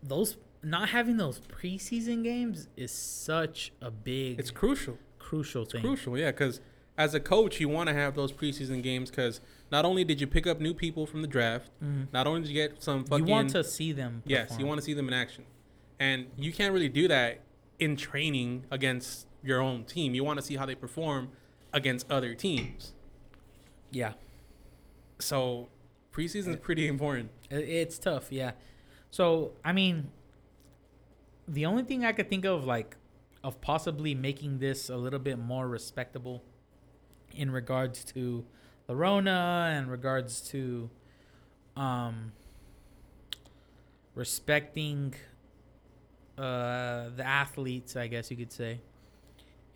those not having those preseason games is such a big, It's crucial. crucial thing. Crucial, yeah, because as a coach, you want to have those preseason games because not only did you pick up new people from the draft, Mhm. not only did you get some fucking. You want to see them. yes, you want to see them in action, and you can't really do that in training against your own team. You want to see how they perform against other teams. Yeah, So preseason is pretty important. it's tough. Yeah. So I mean, the only thing I could think of, like, of possibly making this a little bit more respectable, in regards to the Rona and regards to, um, respecting, uh, the athletes, I guess you could say,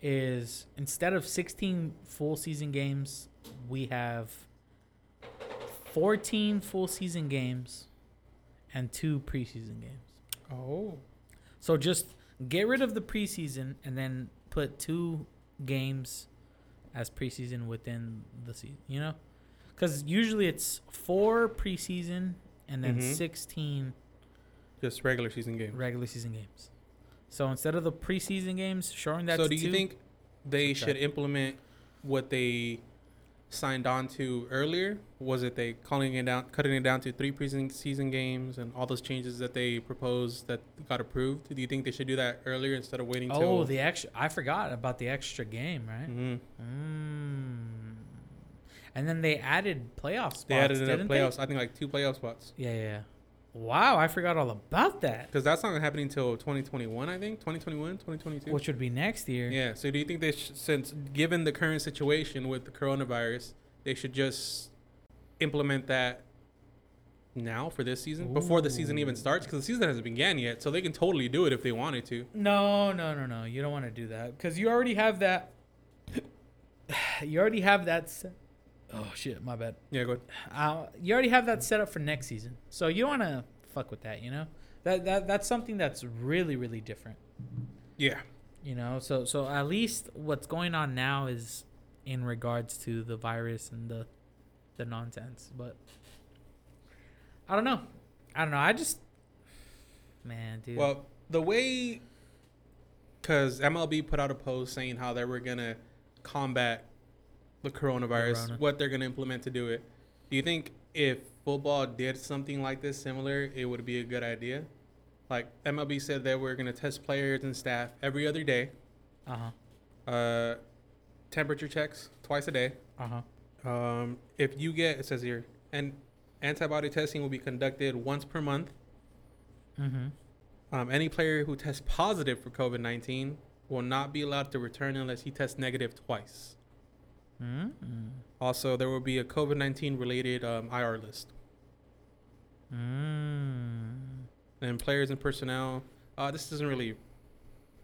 is instead of 16 full season games, we have 14 full season games and two preseason games. Oh, So just get rid of the preseason and then put two games as preseason within the season, you know? Cuz usually it's 4 preseason and then Mhm. 16 just regular season games. regular season games. So instead of the preseason games, shorten that So do you two. think they should implement what they signed on to earlier? Was it they calling it down, cutting it down to three preseason games, and all those changes that they proposed that got approved? Do you think they should do that earlier instead of waiting till? Oh, the extra I forgot about the extra game, right? Mhm. Mm. And then they added playoff spots. They added didn't playoffs. I think like two playoff spots. Yeah, yeah, yeah. Wow, I forgot all about that. Because that's not happening until 2021, I think. 2021, 2022. Which would be next year. Yeah. So do you think they should, since given the current situation with the coronavirus, they should just implement that now for this season before the season even starts? Because the season hasn't began yet, so they can totally do it if they wanted to. No, no, no, no. You don't want to do that because you already have that. you already have that. Oh shit, my bad. Yeah, go ahead. Uh, you already have that set up for next season, so you don't want to fuck with that. You know, that that that's something that's really really different. Yeah. You know, so so at least what's going on now is in regards to the virus and the the nonsense, but I don't know. I don't know. I just man, dude. Well, the way, because MLB put out a post saying how they were gonna combat the coronavirus, Corona. what they're gonna implement to do it. Do you think if football did something like this similar, it would be a good idea? Like MLB said that we're gonna test players and staff every other day, uh huh. uh, temperature checks twice a day. Uh huh. Um, if you get, it says here, and antibody testing will be conducted once per month. Mm-hmm. Um, any player who tests positive for COVID 19 will not be allowed to return unless he tests negative twice. Mm-hmm. Also, there will be a COVID 19 related um, IR list. Mm. And players and personnel, uh, this doesn't really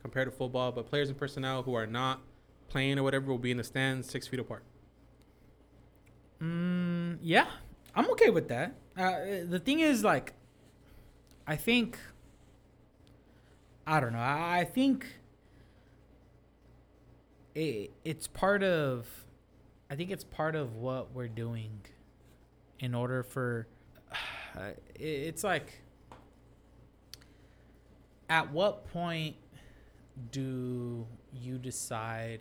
compare to football, but players and personnel who are not playing or whatever will be in the stands six feet apart. Mm, yeah, I'm okay with that. Uh, the thing is, like, I think, I don't know. I, I think it, it's part of, I think it's part of what we're doing in order for, it, it's like, at what point do you decide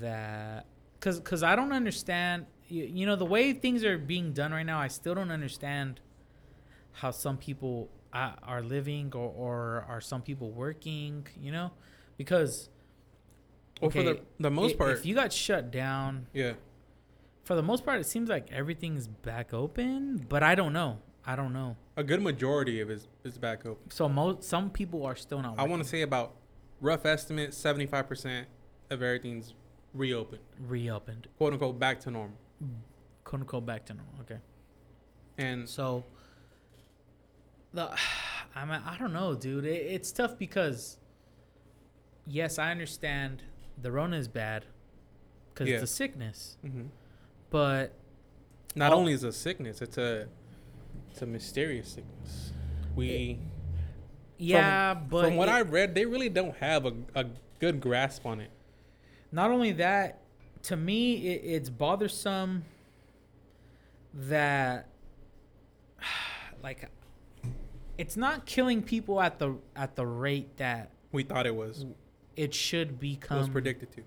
that because because I don't understand. You, you know the way things are being done right now. I still don't understand how some people uh, are living or, or are some people working. You know, because Well, for the, Okay, the most part, if you got shut down, yeah. for the most part, it seems like everything's back open. But I don't know. I don't know. A good majority of it is, is back open. So most some people are still not. I want to say about rough estimate 75% of everything's reopened, reopened, quote unquote, back to normal. quote unquote, back to normal. Okay. And So the I mean, I don't know, dude. It, it's tough because yes, I understand the Rona is bad because Yeah. it's a sickness, hmm but Not Oh. only is it a sickness, it's a it's a mysterious sickness. We yeah, but from what it- I read, they really don't have a, a good grasp on it. not only that, to me, it, it's bothersome that like it's not killing people at the at the rate that We thought it was. It should It become was predicted to.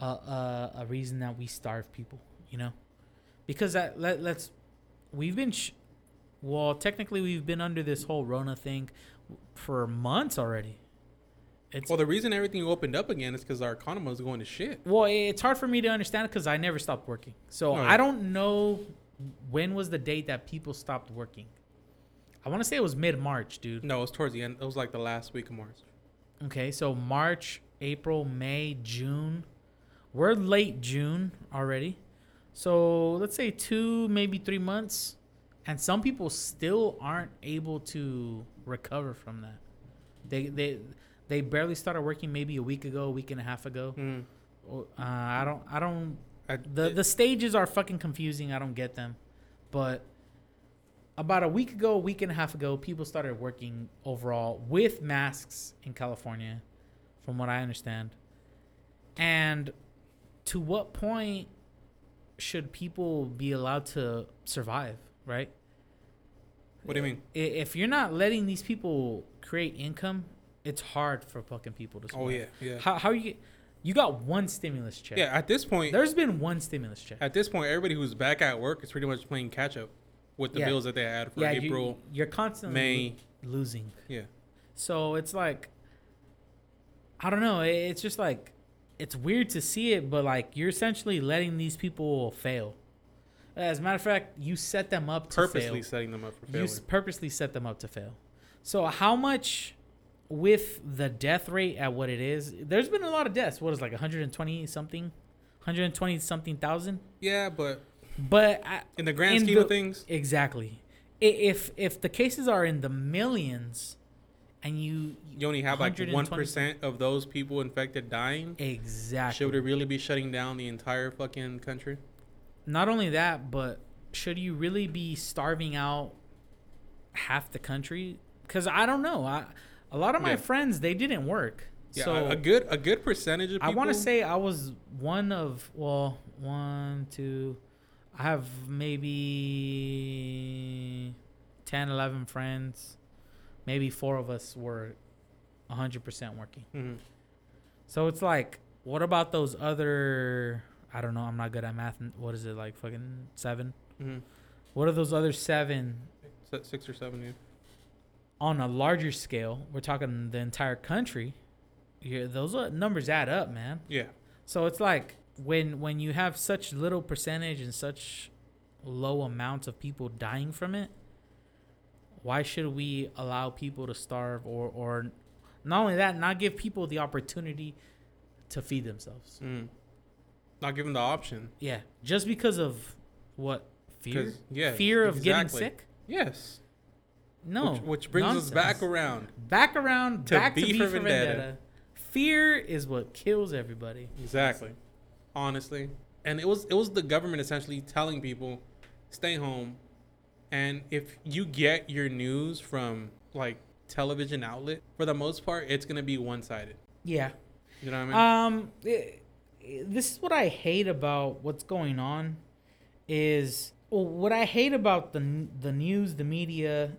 a, a, a reason that we starve people, you know? Because that let, let's we've been sh- well, technically we've been under this whole Rona thing for months already. It's Well, the reason everything opened up again is because our economy was going to shit. well, it's hard for me to understand because I never stopped working. So Oh, I don't know when was the date that people stopped working. I want to say it was mid March, dude. No, it was towards the end. It was like the last week of March. Okay, so March, April, May, June. We're late June already. So let's say two, maybe three months. And some people still aren't able to recover from that. They they they barely started working maybe a week ago, a week and a half ago. Mm. Uh, I don't I don't I, the the stages are fucking confusing. I don't get them. But about a week ago, a week and a half ago, people started working overall with masks in California, from what I understand. And to what point should people be allowed to survive, right? what do you mean? If you're not letting these people create income, it's hard for fucking people to oh, survive. Oh yeah, yeah, How how you you got one stimulus check. yeah. At this point, There's been one stimulus check. at this point, everybody who's back at work is pretty much playing catch up with the Yeah. bills that they had for yeah, April, you, you're constantly May. lo- losing. Yeah, So it's like, I don't know. it- It's just like, it's weird to see it, but like you're essentially letting these people fail. As a matter of fact, you set them up to purposely fail. setting them up for You failure. s- purposely set them up to fail. So how much, with the death rate at what it is, there's been a lot of deaths. What is it, like 120 something, 120 something thousand. yeah, but But I, in the grand In scheme the- of things, Exactly. If if the cases are in the millions, and you you only have like one percent of those people infected dying. exactly Should we really be shutting down the entire fucking country? not only that, but should you really be starving out half the country? Because I don't know. I a lot of my Yeah. friends they didn't work. Yeah, so a, a good a good percentage of people. I want to say I was one of well one two. I have maybe 10, 11 friends. Maybe four of us were 100% working. Mhm. So it's like, what about those other? I don't know. I'm not good at math. What is it like? Fucking seven. Mhm. What are those other seven Se- six or seven. Yeah. on a larger scale? We're talking the entire country. Yeah, those numbers add up, man. Yeah. So it's like when when you have such little percentage and such low amounts of people dying from it, why should we allow people to starve or or not only that, not give people the opportunity to feed themselves? Mm. Not them the option. Yeah, just because of what fear? yeah, fear of getting sick? Yes. No. Which, which brings us back around. back around to back B to V for for Vendetta. vendetta. Fear is what kills everybody. Exactly. Honestly. And it was it was the government essentially telling people, stay home. And if you get your news from like television outlet, for the most part, it's gonna be one sided. Yeah. You know what I mean? Um, this is what I hate about what's going on. Is well, what I hate about the the news, the media,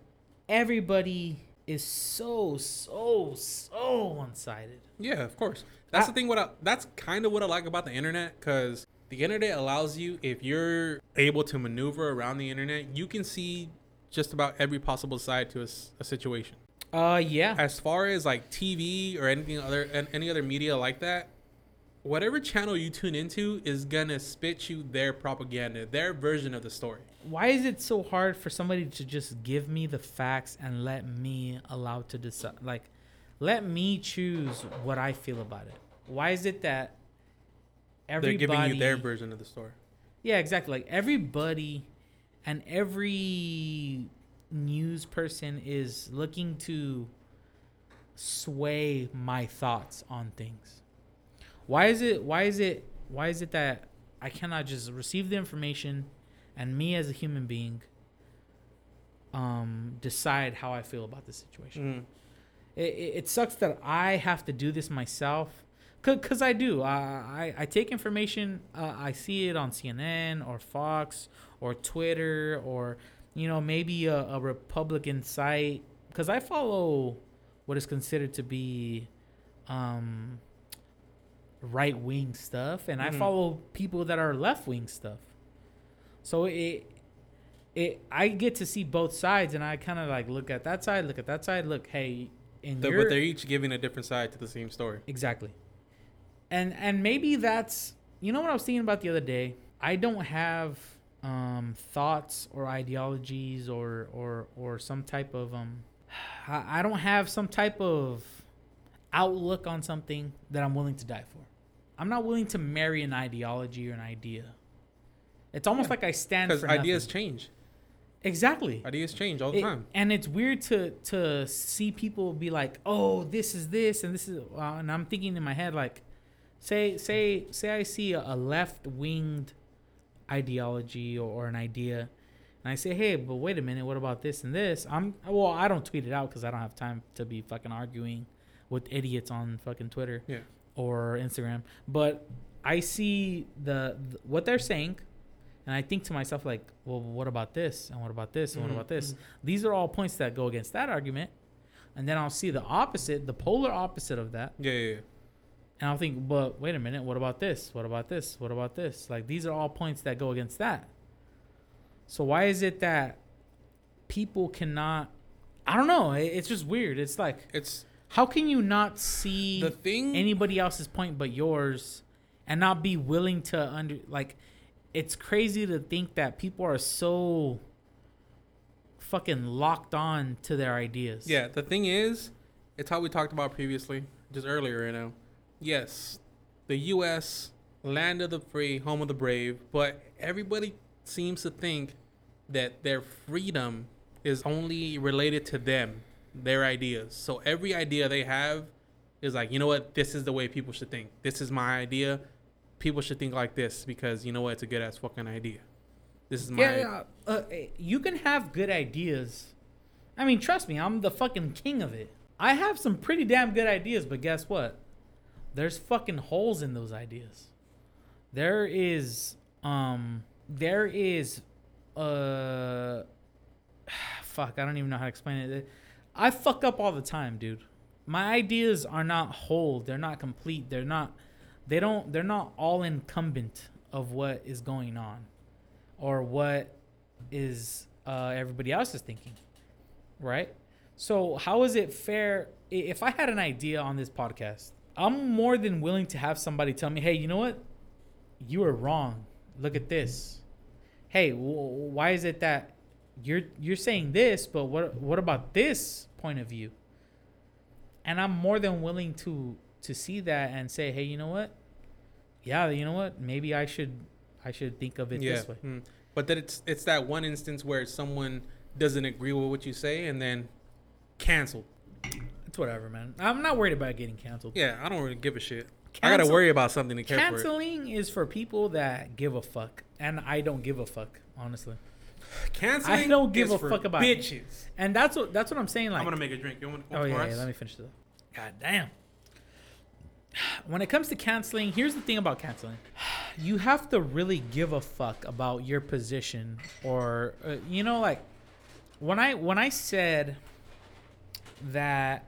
everybody is so so so one sided. Yeah, of course. That's I- the thing. What I, that's kind of what I like about the internet, because the internet allows you, if you're able to maneuver around the internet, you can see just about every possible side to a situation. Uh, yeah, As far as like TV or anything other and any other media like that, whatever channel you tune into is gonna spit you their propaganda, their version of the story. Why is it so hard for somebody to just give me the facts and let me allow to decide like let me choose what i feel about it why is it that everybody They're giving you their version of the story. yeah exactly like everybody and every news person is looking to sway my thoughts on things. Why is it why is it why is it that I cannot just receive the information and me as a human being um decide how I feel about the situation? Mm. it, it it sucks that I have to do this myself. Cause, Cause I do. I, I, I take information. Uh, I see it on CNN or Fox or Twitter or you know maybe a, a Republican site. Cause I follow what is considered to be um, right wing stuff, and I Mhm. follow people that are left wing stuff. So it it I get to see both sides, and I kind of like look at that side, look at that side, look, hey, in The- but they're each giving a different side to the same story. exactly, and and maybe that's you know what I was thinking about the other day. I don't have um thoughts or ideologies or or or some type of um I I don't have some type of outlook on something that I'm willing to die for. I'm not willing to marry an ideology or an idea. It's almost Yeah. like I stand for Because ideas nothing. change. Exactly. Ideas change all the It- time. and it's weird to to see people be like, "Oh, this is this and this is," uh, and I'm thinking in my head like, say say say I see a, a left winged ideology or, or an idea, and I say, "Hey, but wait a minute, what about this and this?" I'm well, I don't tweet it out because I don't have time to be fucking arguing with idiots on fucking Twitter Yeah. or Instagram, but I see the, the what they're saying. And I think to myself, like, well, what about this? And what about this? And what Mhm, about this? mhm. These are all points that go against that argument. And then I'll see the opposite, the polar opposite of that. Yeah, yeah, yeah. And I'll think, but wait a minute, what about this? What about this? What about this? Like, these are all points that go against that. So why is it that people cannot? I don't know. It's just weird. It's like, It's how can you not see the thing. anybody else's point but yours and not be willing to under like it's crazy to think that people are so fucking locked on to their ideas Yeah, the thing is, it's how we talked about previously, just earlier, you know. Yes, the U.S., land of the free, home of the brave, but everybody seems to think that their freedom is only related to them, their ideas. So every idea they have is like, you know what, this is the way people should think. This is my idea. People should think like this because you know what, it's a good ass fucking idea. This is my yeah, yeah. Uh, you can have good ideas. I mean trust me i'm the fucking king of it. I have some pretty damn good ideas but guess what? There's fucking holes in those ideas. There is um there is uh fuck i don't even know how to explain it. I fuck up all the time dude. My ideas are not whole. They're not complete. They're not they don't they're not all incumbent of what is going on or what is uh, everybody else is thinking right? So how is it fair? If i had an idea on this podcast i'm more than willing to have somebody tell me hey you know what? You are wrong. Look at this. Hey w- why is it that you're you're saying this but what what about this point of view? And i'm more than willing to to see that and say hey you know what yeah you know what maybe i should i should think of it yeah. this way mm. But then it's it's that one instance where someone doesn't agree with what you say and then canceled. it's whatever man i'm not worried about getting canceled Yeah, I don't really give a shit. I gotta worry about something to care for canceling is for people that give a fuck and i don't give a fuck honestly Canceling. I don't give a fuck about- bitches. and that's what that's what i'm saying like I'm gonna make a drink. You want Oh yeah, for yeah, let me finish this. God damn. When it comes to canceling, here's the thing about canceling. You have to really give a fuck about your position or uh, you know like when I when I said that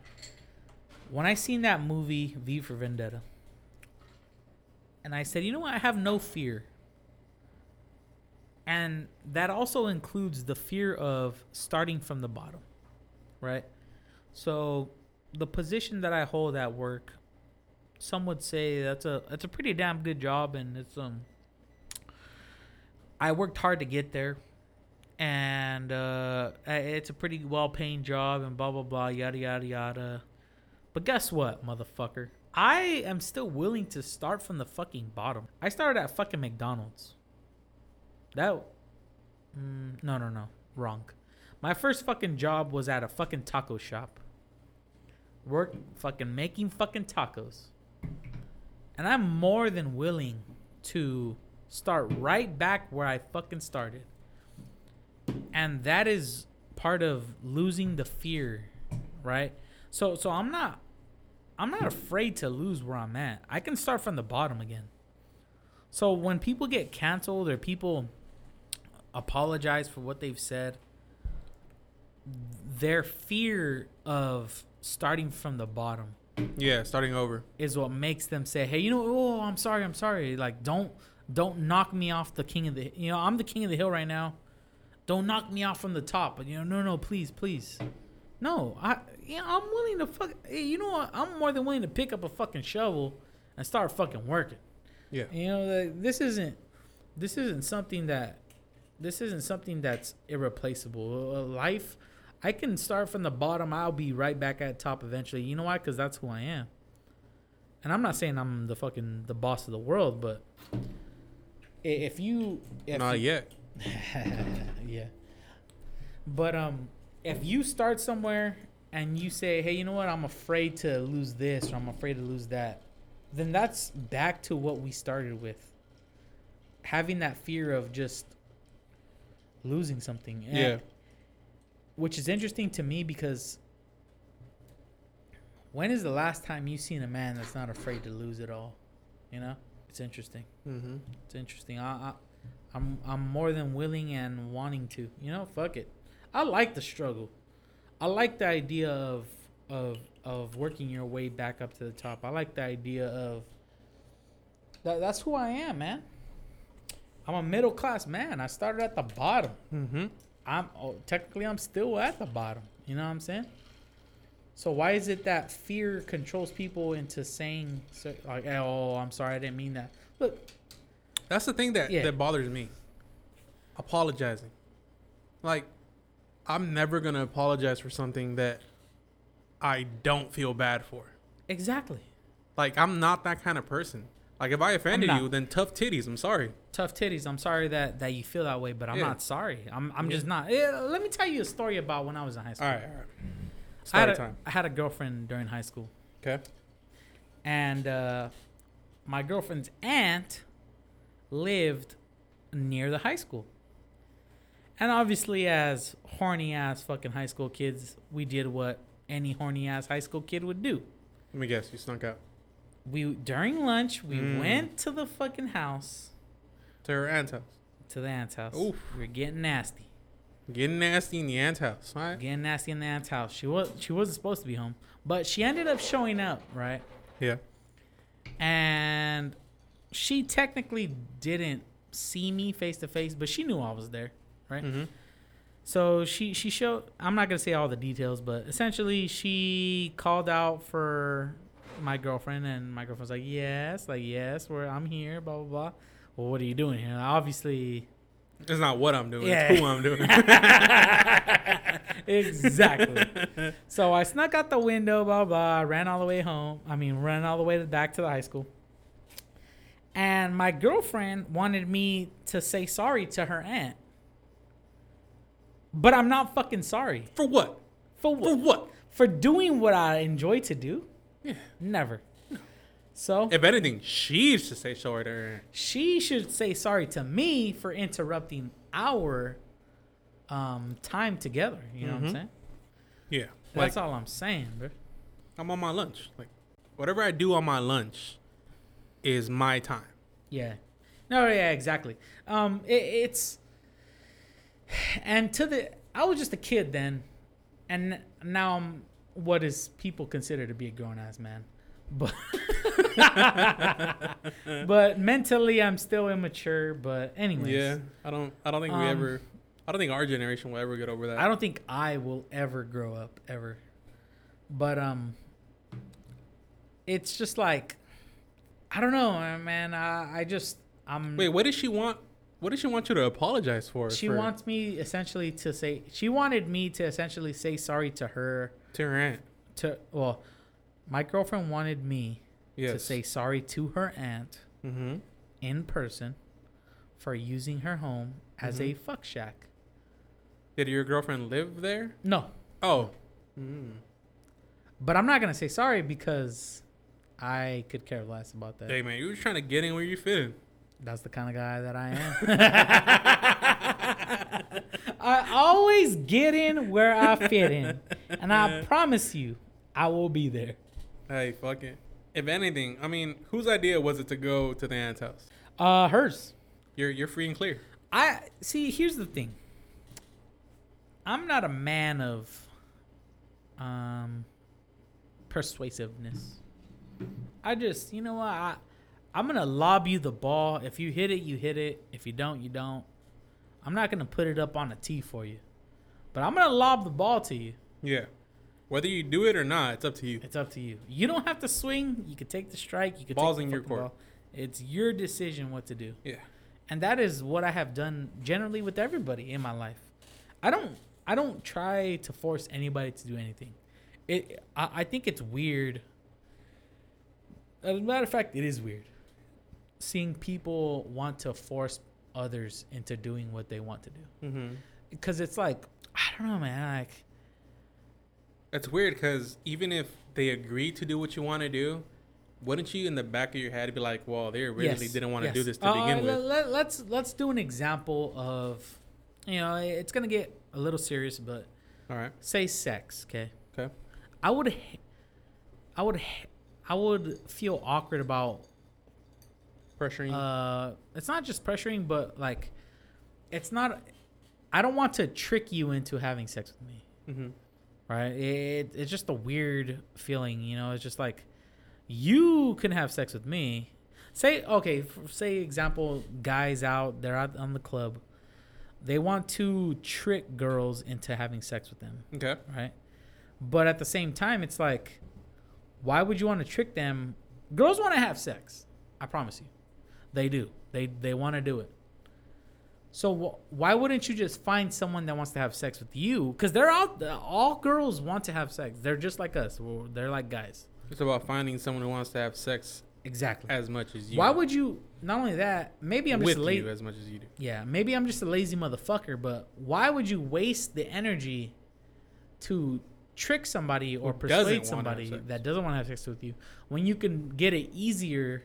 when I seen that movie V for Vendetta and I said, "You know what? I have no fear." And that also includes the fear of starting from the bottom. Right? So the position that I hold at work, some would say that's a that's a pretty damn good job, and it's um. I worked hard to get there, and uh, it's a pretty well paying job, and blah blah blah, yada yada yada. But guess what, motherfucker? I am still willing to start from the fucking bottom. I started at fucking McDonald's. That, mm, no no no, wrong. My first fucking job was at a fucking taco shop. Work fucking making fucking tacos. And I'm more than willing to start right back where I fucking started. And that is part of losing the fear, right? So so I'm not I'm not afraid to lose where I'm at. I can start from the bottom again. So when people get canceled or people apologize for what they've said, their fear of starting from the bottom Yeah, starting over. is what makes them say, "Hey, you know, oh, I'm sorry, I'm sorry. Like, don't, don't knock me off the king of the, you know, I'm the king of the hill right now. Don't knock me off from the top. But you know, no, no, please, please, no. I, yeah, I'm willing to fuck. Hey, you know what? I'm more than willing to pick up a fucking shovel and start fucking working. Yeah. You know, like, this isn't, this isn't something that, this isn't something that's irreplaceable. Life, I can start from the bottom. I'll be right back at top eventually. You know why? Because that's who I am. And I'm not saying I'm the fucking the boss of the world, but if you, if Not you- yet. yeah. But um, if you start somewhere and you say, "Hey, you know what? I'm afraid to lose this, or I'm afraid to lose that," then that's back to what we started with. Having that fear of just losing something. And- Yeah. Which is interesting to me because when is the last time you've seen a man that's not afraid to lose it all? You know, it's interesting. Mm-hmm. It's interesting. I, I, I'm I'm more than willing and wanting to. You know, fuck it. I like the struggle. I like the idea of of of working your way back up to the top. I like the idea of that. That's who I am, man. I'm a middle class man. I started at the bottom. Mm-hmm. I'm oh, technically I'm still at the bottom. You know what I'm saying? So why is it that fear controls people into saying like, "Oh, I'm sorry, I didn't mean that." Look, That's the thing that Yeah. that bothers me. Apologizing. Like, I'm never gonna apologize for something that I don't feel bad for. exactly. Like, I'm not that kind of person. Like, if I offended you, then tough titties. I'm sorry. Tough titties. I'm sorry that that you feel that way, but I'm Yeah. not sorry. I'm I'm Yeah. just not. Eh, let me tell you a story about when I was in high school. All right, all right. I had, Story a, time. I had a girlfriend during high school, Okay. and uh, my girlfriend's aunt lived near the high school. And obviously, as horny ass fucking high school kids, we did what any horny ass high school kid would do. Let me guess. You snuck out We during lunch, we Mm. went to the fucking house, to her aunt's house. to the aunt's house. Oof. We were getting nasty. Getting nasty in the aunt's house. right? Getting nasty in the aunt's house. She was she wasn't supposed to be home, but she ended up showing up, right? Yeah. And she technically didn't see me face to face, but she knew I was there, right? Mm-hmm. So she she showed. I'm not gonna say all the details, but essentially she called out for my girlfriend, and my girlfriend's like, "Yes, like yes, where I'm here, blah blah blah." Well, what are you doing here? Obviously, It's not what I'm doing. Yeah. It's who I'm doing. exactly. so I snuck out the window, blah blah. Ran all the way home. I mean, ran all the way back to the high school. And my girlfriend wanted me to say sorry to her aunt, but I'm not fucking sorry For what? for what? For what? what? For doing what I enjoy to do. Yeah. Never. So If anything, she should say sorry to her. she should say sorry to me for interrupting our um, time together. You know what I'm Mhm. saying? Yeah. Like That's all I'm saying, bro. I'm on my lunch. Like whatever I do on my lunch is my time. Yeah. No, yeah, exactly. Um, it, it's and to the I was just a kid then, and now I'm what is people consider to be a grown ass man, but but mentally I'm still immature. But anyways, Yeah. I don't I don't think we Um, ever I don't think our generation will ever get over that. I don't think I will ever grow up ever. But um it's just like I don't know, uh, man. I, I just I'm Wait, what does she want what does she want you to apologize for? she for- wants me essentially to say she wanted me to essentially say sorry to her to her aunt. to well my girlfriend wanted me Yes. to say sorry to her aunt Mm-hmm. in person for using her home as a Mhm. fuck shack. Did your girlfriend live there? No, Oh. Mm. but I'm not gonna say sorry because I could care less about that. Hey man, you were trying to get in where you fit in. That's the kind of guy that I am. I always get in where I fit in, and I promise you, I will be there. Hey, fuck it. If anything, I mean, whose idea was it to go to the aunt's house? Uh, hers. You're you're free and clear. I see. Here's the thing. I'm not a man of um persuasiveness. I just, you know what? I I'm gonna lob you the ball. If you hit it, you hit it. If you don't, you don't. I'm not gonna put it up on a tee for you, but I'm gonna lob the ball to you. Yeah. Whether you do it or not, it's up to you. It's up to you. You don't have to swing. You could take the strike. You could Ball's take the in your court. ball. It's your decision what to do. Yeah. and that is what I have done generally with everybody in my life. I don't I don't try to force anybody to do anything. It I, I think it's weird. As a matter of fact, it is weird seeing people want to force others into doing what they want to do Mm-hmm. because it's like I don't know, man. Like It's weird because even if they agree to do what you want to do, wouldn't you in the back of your head be like, "Well, they really yes, didn't want to yes. do this to Uh, begin with." Let, let's let's do an example of, you know, it's gonna get a little serious, but All right. say sex, okay? Okay. I would, I would, I would feel awkward about. Pressuring. Uh, it's not just pressuring, but like, it's not. I don't want to trick you into having sex with me, mm-hmm. right? It, it's just a weird feeling, you know. It's just like, you can have sex with me. Say okay, say example, guys out, they're out on the club. They want to trick girls into having sex with them Okay. right? But at the same time, it's like, why would you want to trick them? Girls want to have sex. I promise you, they do. They they want to do it. So wh- why wouldn't you just find someone that wants to have sex with you? Because they're out. All girls want to have sex. They're just like us. We're- They're like guys. It's about finding someone who wants to have sex Exactly. as much as you. Why would you? Not only that, maybe I'm with just you as much as you do? Yeah, maybe I'm just a lazy motherfucker, but why would you waste the energy to trick somebody or Who persuade somebody that doesn't want to have sex with you when you can get it easier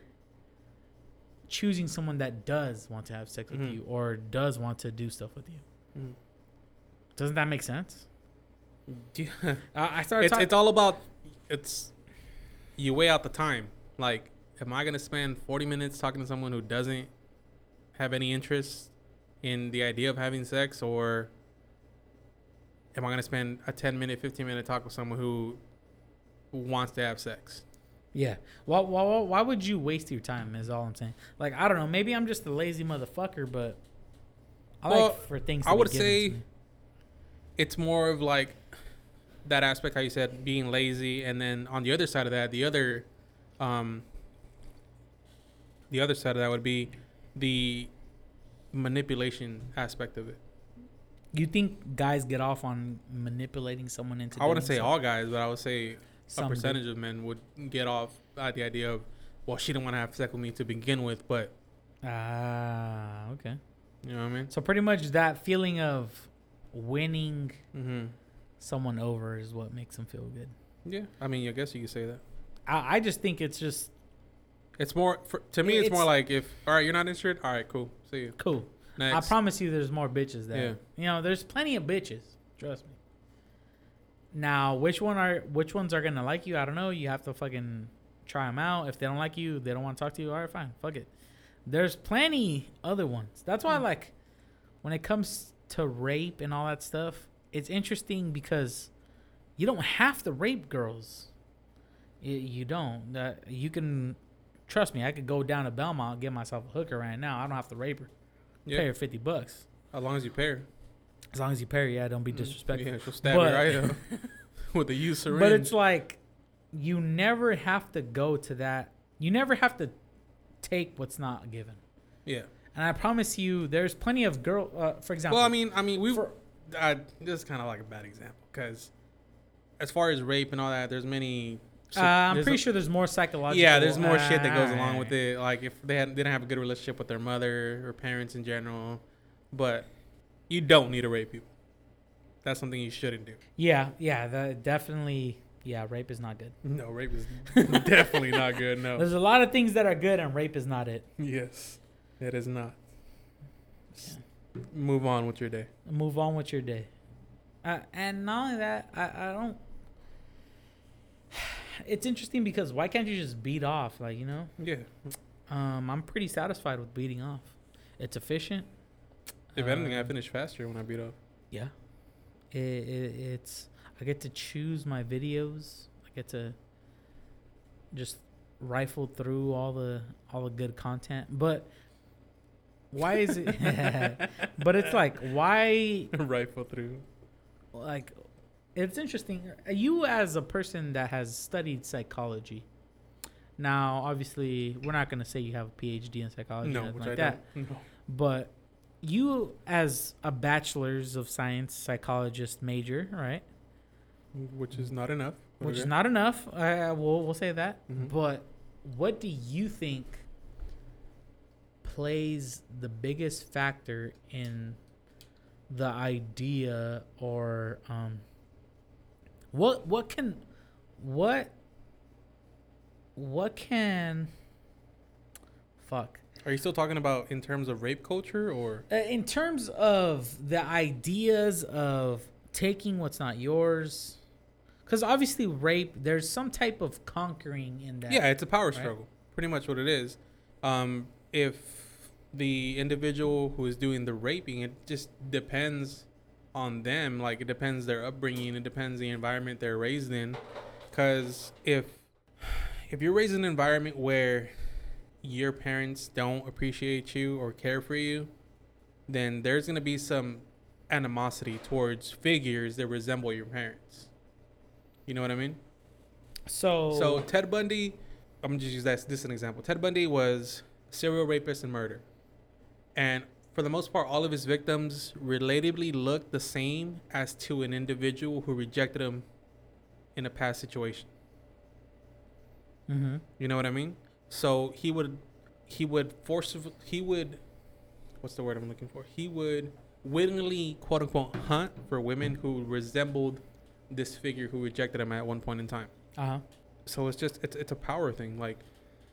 choosing someone that does want to have sex with Mhm. you or does want to do stuff with you? Mhm. Doesn't that make sense? Yeah. Uh, I started it's talking. it's all about it's you weigh out the time. Like, am I gonna spend forty minutes talking to someone who doesn't have any interest in the idea of having sex, or am I gonna spend a ten minute, fifteen minute talk with someone who wants to have sex? Yeah. Why, why, why- would you waste your time? Is all I'm saying. Like I don't know. Maybe I'm just a lazy motherfucker, but I Well, like for things. I would say. It's more of like that aspect how you said being lazy, and then on the other side of that, the other, um, the other side of that would be the manipulation aspect of it. You think guys get off on manipulating someone into? I wouldn't say all guys, but I would say Some a do. percentage of men would get off at the idea of, well, she didn't want to have sex with me to begin with, but Ah, okay. you know what I mean? So pretty much that feeling of winning Mm-hmm. someone over is what makes them feel good. Yeah, I mean, I guess you could say that. I, I just think it's just It's more for, to me. It's, more like if all right, you're not interested. All right, cool. See you cool. next. I promise you, there's more bitches there. Yeah. you know. There's plenty of bitches. Trust me. Now, which one are which ones are gonna like you? I don't know. You have to fucking try them out. If they don't like you, they don't want to talk to you. All right, fine, fuck it. There's plenty other ones. That's why, Mm. like, when it comes to rape and all that stuff, it's interesting because you don't have to rape girls. You, you don't. That you can trust me. I could go down to Belmont get myself a hooker right now. I don't have to rape her. yeah, Pay her fifty bucks. as long as you pay her. As long as you her, yeah, don't be Mm, disrespectful. Yeah, she'll stab But- you right up with a used syringe. But it's like you never have to go to that. You never have to take what's not given. yeah. And I promise you, there's plenty of girl. Uh, for example, Well, I mean, I mean, we. for- Uh, this is kind of like a bad example because, as far as rape and all that, there's many. uh, I'm there's pretty a- sure there's more psychological. Yeah, there's more shit that goes along with it. Like if they had, didn't have a good relationship with their mother or parents in general, but you don't need to rape people. that's something you shouldn't do. Yeah, yeah, that definitely. Yeah, rape is not good. No, rape is definitely not good. No. There's a lot of things that are good, and rape is not it. Yes, it is not. Move on with your day. Move on with your day. Uh, and not only that, I, I don't. It's interesting because why can't you just beat off? Like you know, Yeah. um, I'm pretty satisfied with beating off. It's efficient. If anything, I Uh, finish faster when I beat up. Yeah. It, it, it's I get to choose my videos. I get to just rifle through all the all the good content. But why is it But it's like why Rifle through. like it's interesting. You as a person that has studied psychology. Now, obviously, we're not going to say you have a PhD in psychology or No, anything which like I that. don't. No. But you, as a bachelor's of science psychologist major, right? Which is not enough. Which is not enough. Uh, we'll we'll say that. Mhm. But what do you think plays the biggest factor in the idea, or um, what what can what what can fuck Are you still talking about in terms of rape culture or? Uh, in terms of the ideas of taking what's not yours because obviously rape there's some type of conquering in that Yeah, it's a power right? struggle. Pretty much what it is. Um, if the individual who is doing the raping, it just depends on them. Like it depends their upbringing. It depends the environment they're raised in. Because if if you're raised in an environment where your parents don't appreciate you or care for you, then there's gonna be some animosity towards figures that resemble your parents. You know what I mean? so So Ted Bundy, I'm gonna just use that this as an example. Ted Bundy was serial rapist and murder, and for the most part, all of his victims relatively looked the same as to an individual who rejected him in a past situation. mm-hmm. You know what I mean? So he would, he would force, he would, what's the word I'm looking for? He would willingly, quote unquote, hunt for women who resembled this figure who rejected him at one point in time. uh-huh so it's just it's, it's a power thing like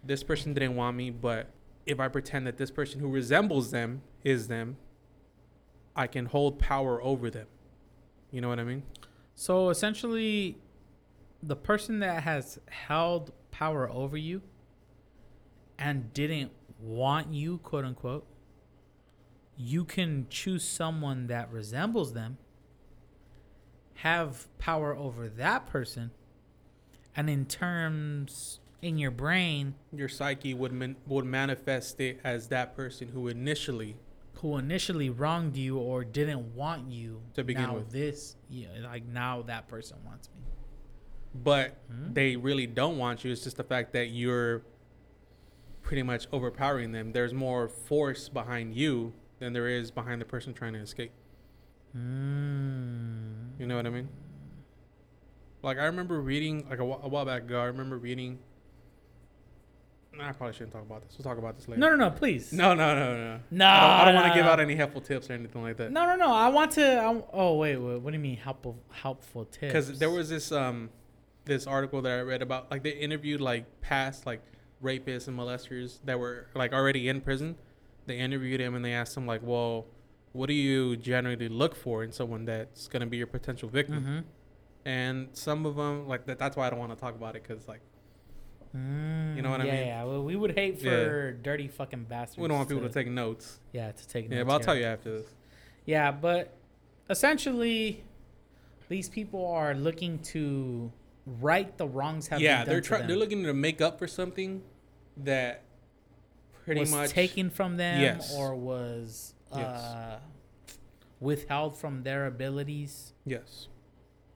this person didn't want me but if i pretend that this person who resembles them is them i can hold power over them you know what i mean so essentially the person that has held power over you and didn't want you quote unquote you can choose someone that resembles them have power over that person and in terms in your brain your psyche would man, would manifest it as that person who initially who initially wronged you or didn't want you To begin now with. this yeah like now that person wants me but Hmm? they really don't want you it's just the fact that you're pretty much overpowering them there's more force behind you than there is behind the person trying to escape mm. You know what I mean? Like I remember reading like a, a while back ago. I remember reading. Nah, I probably shouldn't talk about this. We'll talk about this later. no no no please no, no, no, no. no I don't, don't want no, to give no. out any helpful tips or anything like that. no no no i want to I, oh wait, wait what do you mean helpful helpful tips Because there was this um this article that I read about like they interviewed like past like rapists and molesters that were like already in prison. They interviewed him and they asked him like, well, what do you generally look for in someone that's gonna be your potential victim? mm-hmm. And some of them like that. That's why I don't want to talk about it because like. mm, You know what I mean? yeah well, we would hate for dirty fucking bastards We don't want people to take notes. yeah to take Yeah, notes, but I'll tell you after this. Yeah, but essentially, these people are looking to right the wrongs have yeah, been they're trying. They're looking to make up for something that pretty was much taken from them Yes. or was uh, Yes. withheld from their abilities Yes.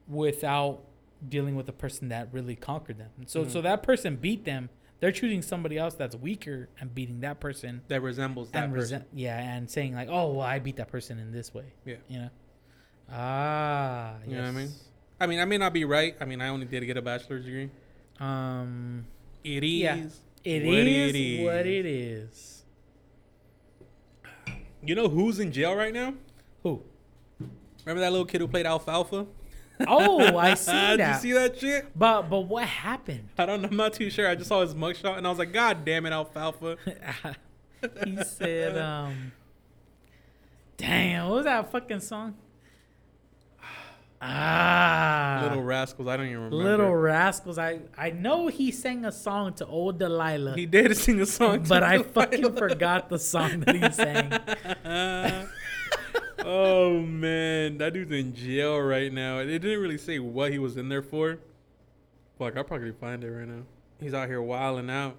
without dealing with the person that really conquered them. So, Mhm. so that person beat them. They're choosing somebody else that's weaker and beating that person. That resembles that person. yeah, and saying like, "Oh, well, I beat that person in this way." Yeah. you know. Ah, You know what I mean? I mean, I may not be right. I mean, I only did get a bachelor's degree. Um, It is. Yeah. It What is it is. what it is. You know who's in jail right now? Who? Remember that little kid who played Alfalfa? Oh, I see Did that. you see that shit? But but what happened? I don't. I'm not too sure. I just saw his mugshot and I was like, God damn it, Alfalfa. he said, um, "Damn, what was that fucking song?" Ah, Little rascals. I don't even remember. Little Rascals. I I know he sang a song to Old Delilah, He did sing a song, but I Delilah. fucking forgot the song that he sang. oh man, that dude's in jail right now. It didn't really say what he was in there for. Fuck, I'll probably find it right now. He's out here wilding out,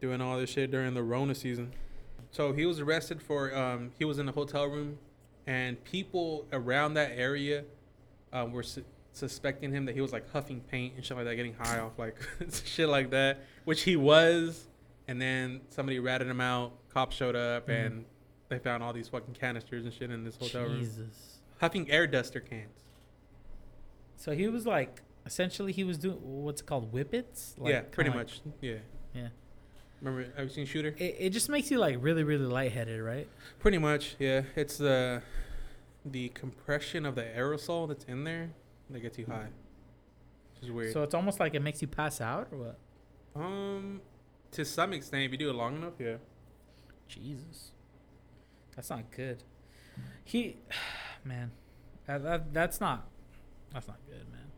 doing all this shit during the Rona season. So he was arrested for um, he was in a hotel room, and people around that area um, were su- suspecting him that he was like huffing paint and shit like that, getting high off like shit like that, which he was. And then somebody ratted him out. Cops showed up Mhm. and they found all these fucking canisters and shit in this hotel room. Jesus. Huffing air duster cans. So he was like, essentially, he was doing what's it called whippets. Like, yeah, pretty like- much. Yeah. Yeah. Remember, have you seen Shooter? It, it just makes you like really really lightheaded, right? Pretty much, yeah. It's the the compression of the aerosol that's in there that gets you high. Which is weird. So it's almost like it makes you pass out or what? um, to some extent, if you do it long enough, yeah. Jesus, that's not good. He, man, that, that that's not that's not good, man.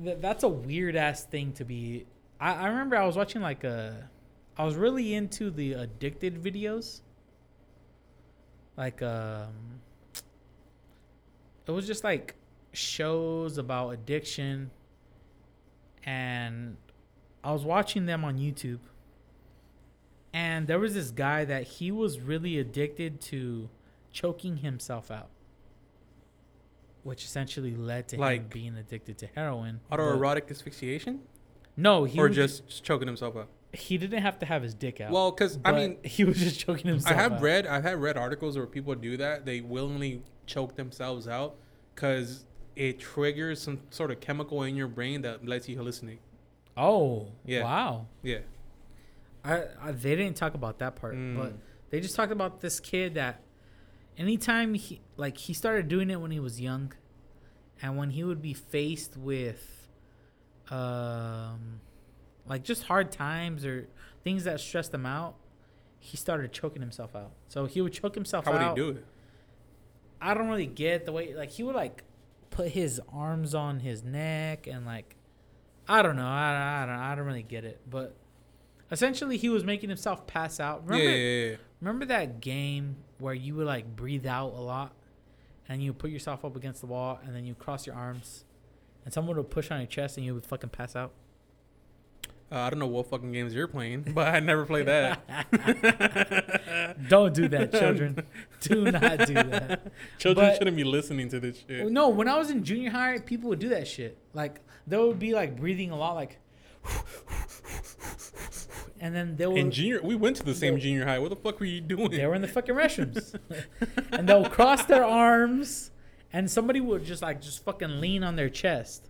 That that's a weird ass thing to be. I, I remember I was watching like a, I was really into the addicted videos. Like um, it was just like shows about addiction, and I was watching them on YouTube and there was this guy that he was really addicted to choking himself out which essentially led to him Like- being addicted to heroin Autoerotic asphyxiation, no he or was- just, just choking himself out he didn't have to have his dick out Well, because I mean, he was just choking himself I have out. read I've had read articles where people do that. They willingly choke themselves out because it triggers some sort of chemical in your brain that lets you hallucinate. oh Yeah. wow Yeah. I, I they didn't talk about that part Mm. but they just talked about this kid that anytime he like he started doing it when he was young and when he would be faced with um like just hard times or things that stressed him out he started choking himself out so he would choke himself How would he do it? I don't really get the way like he would like put his arms on his neck and like i don't know i, I don't i don't really get it but essentially he was making himself pass out remember yeah, yeah, yeah. Remember that game where you would like breathe out a lot and you put yourself up against the wall and then you cross your arms and someone would push on your chest and you would fucking pass out? Uh, I don't know what fucking games you're playing, but I never played that. Don't do that, children. do not do that. Children But- shouldn't be listening to this shit. No, when I was in junior high, people would do that shit. Like they would be like breathing a lot like and then they would In junior, we went to the same Well- junior high. What the fuck were you doing? They were in the fucking restrooms. and they'll cross their arms and somebody would just like just fucking lean on their chest.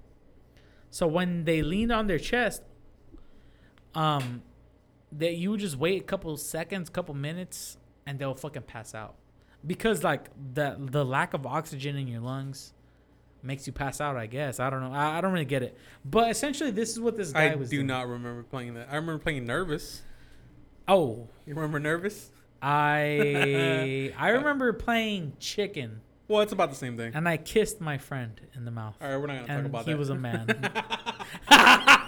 So when they leaned on their chest, um that you would just wait a couple seconds, couple minutes, and they'll fucking pass out. Because like the the lack of oxygen in your lungs makes you pass out, I guess. I don't know. I, I don't really get it. But essentially this is what this guy I was I do doing. not remember playing that. I remember playing Nervous. Oh. You remember Nervous? I I remember playing chicken. Well, it's about the same thing. and I kissed my friend in the mouth. All right, we're not gonna talk about he that. He was a man.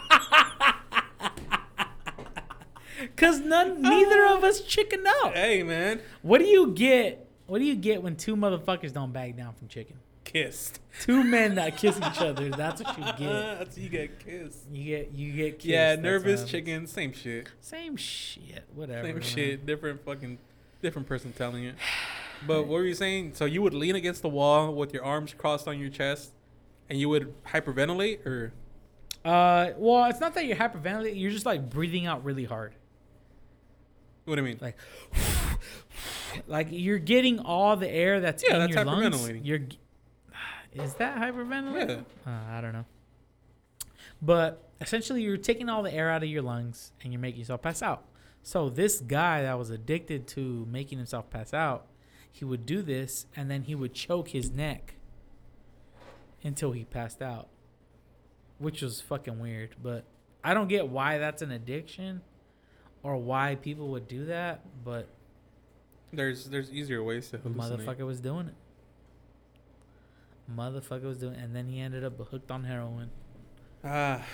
Cause none, neither of us chicken out. hey, man, What do you get? What do you get when two motherfuckers don't back down from chicken? kissed. Two men that kiss each other. That's what you get. That's you get kissed. You get you get kissed. yeah, nervous chicken, same shit. Same shit. Whatever. Same man. shit. Different fucking, different person telling it. But what were you saying? So you would lean against the wall with your arms crossed on your chest, and you would hyperventilate, or Uh, well, it's not that you're hyperventilating. You're just like breathing out really hard. What do you mean? like like you're getting all the air that's Yeah, in that's your lungs. You're is that hyperventilating? Yeah. Uh, I don't know. But essentially, you're taking all the air out of your lungs and you're making yourself pass out. So this guy that was addicted to making himself pass out, he would do this and then he would choke his neck until he passed out, which was fucking weird. But I don't get why that's an addiction or why people would do that. But There's there's easier ways to hallucinate. motherfucker was doing it. Motherfucker was doing, it. and then he ended up hooked on heroin. Ah,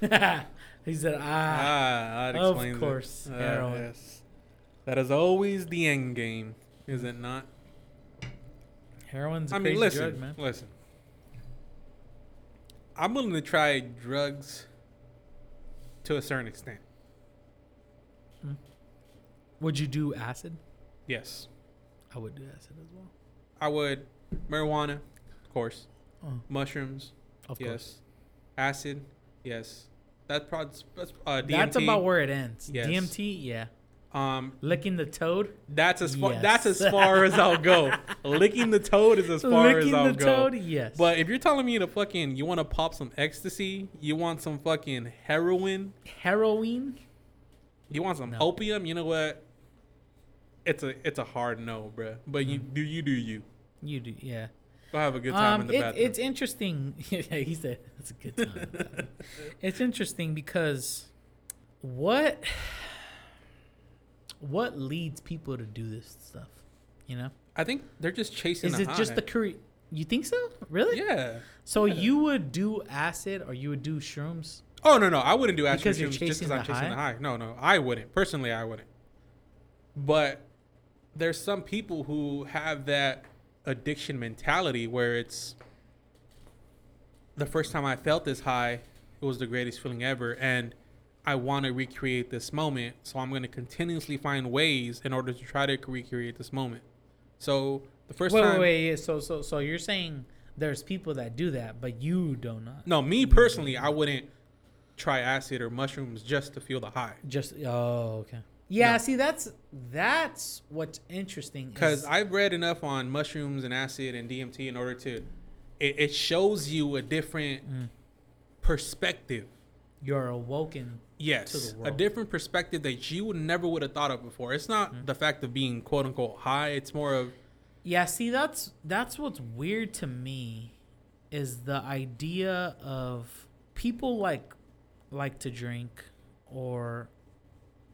he said, ah, "Ah, that of explains it. course, Ah, heroin." yes. That is always the end game, is it not? heroin's a I mean, listen, drug, man." listen. I'm willing to try drugs to a certain extent. Would you do acid? Yes, I would do acid as well. I would. Marijuana, of course. Oh, Mushrooms, of yes. course. Acid, yes. That probably that's uh, DMT. That's about where it ends. Yes. DMT, yeah. um Licking the toad. that's as far Yes. that's as far as I'll go. Licking the toad is as far Licking as I'll go. Licking the go. toad, yes. But if you're telling me to fucking you want to pop some ecstasy, you want some fucking heroin, heroin, you want some No. opium, you know what? It's a it's a hard no, bruh. But you Mm. do you do you. you do, yeah. Go have a good time in Um, the it, bathroom. it's interesting. yeah, he said it's a good time. in it's interesting because what what leads people to do this stuff? You know, I think they're just chasing. is it just the curry? You think so? Really? Yeah. So Yeah. you would do acid or you would do shrooms? Oh no no, I wouldn't do acid Because you're shrooms just chasing because I'm chasing high? the high. No no, I wouldn't. Personally, I wouldn't. But there's some people who have that addiction mentality where it's the first time I felt this high, it was the greatest feeling ever, and I want to recreate this moment. So I'm going to continuously find ways in order to try to recreate this moment. So the first wait, time, wait, wait. So, so, so you're saying there's people that do that, but you do not. know. no, me personally, I wouldn't try acid or mushrooms just to feel the high. Just oh, okay. Yeah, No. see, that's that's what's interesting. Because I've read enough on mushrooms and acid and DMT in order to, it, it shows you a different Mm. perspective. you're awoken. Yes, the a different perspective that you would never would have thought of before. It's not Mm. the fact of being quote unquote high. It's more of Yeah, see, that's that's what's weird to me is the idea of people like like to drink or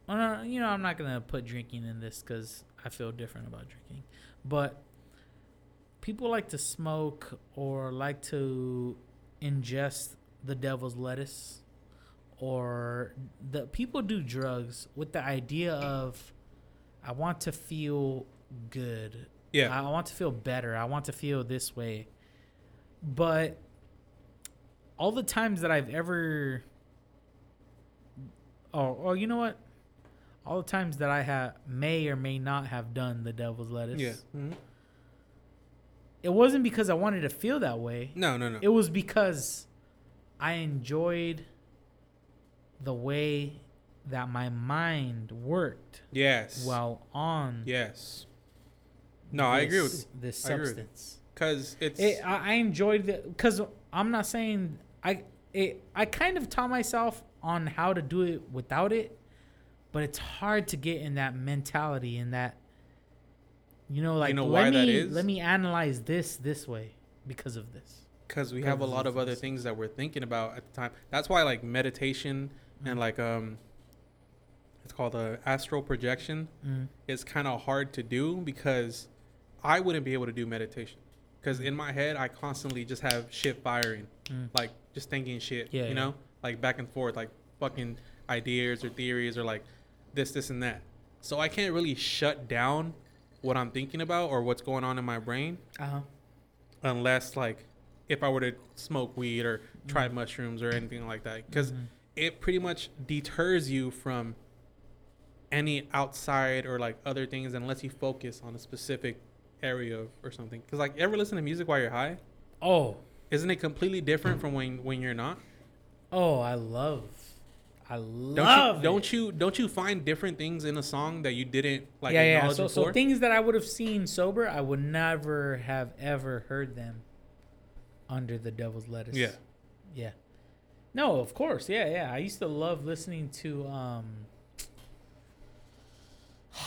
you know, I'm not gonna put drinking in this because I feel different about drinking, but people like to smoke or like to ingest the devil's lettuce or the people do drugs with the idea of I want to feel good yeah, I want to feel better. I want to feel this way. But all the times that I've ever Oh, oh, you know what? All the times that I have may or may not have done the devil's lettuce. yeah. Mhm. It wasn't because I wanted to feel that way. No, no, no. It was because I enjoyed the way that my mind worked yes. while on Yes. No, I agree with this- this I agree with you. substance. because it's It, I, I enjoyed the because I'm not saying I it I kind of taught myself on how to do it without it, but it's hard to get in that mentality in that you know like know let why me that is? let me analyze this this way because of this. because we have a lot of of other this. things that we're thinking about at the time. That's why like meditation Mm. and like um, it's called a astral projection. Mm. is kind of hard to do because I wouldn't be able to do meditation because in my head I constantly just have shit firing, Mm. like just thinking shit, Yeah, you yeah. know, like back and forth, like fucking ideas or theories or like this, this, and that. So I can't really shut down what I'm thinking about or what's going on in my brain Uh-huh. unless like if I were to smoke weed or try mushrooms or anything like that. Because Mhm. it pretty much deters you from any outside or like other things unless you focus on a specific area of, or something. Because like ever listen to music while you're high? Oh, isn't it completely different from when when you're not? Oh, I love I love. don't you don't you don't you find different things in a song that you didn't like yeah, yeah. So, before so things that I would have seen sober, I would never have ever heard them under the devil's lettuce. yeah Yeah. No, of course. Yeah, yeah. I used to love listening to um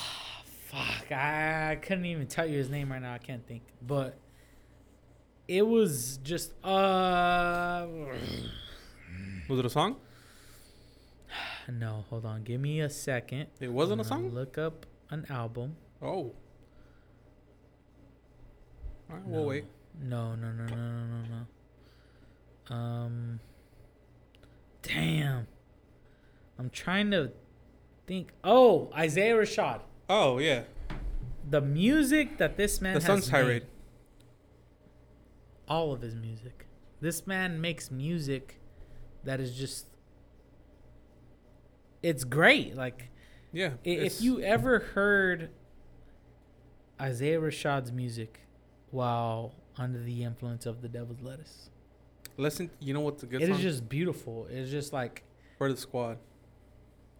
fuck, I couldn't even tell you his name right now. I can't think, but it was just uh. Was it a song? No, hold on. Give me a second. It wasn't a I'm song. Look up an album. Oh. All right, we'll No. wait. No, no, no, no, no, no, no. Um. Damn. I'm trying to think. Oh, Isaiah Rashad. Oh yeah, The music that this man the has Sun's made, tirade. all of his music. This man makes music that is just it's great. Like Yeah. if you ever heard Isaiah Rashad's music while under the influence of the devil's lettuce. listen, you know what's a good It song is just beautiful. It's just like for the squad.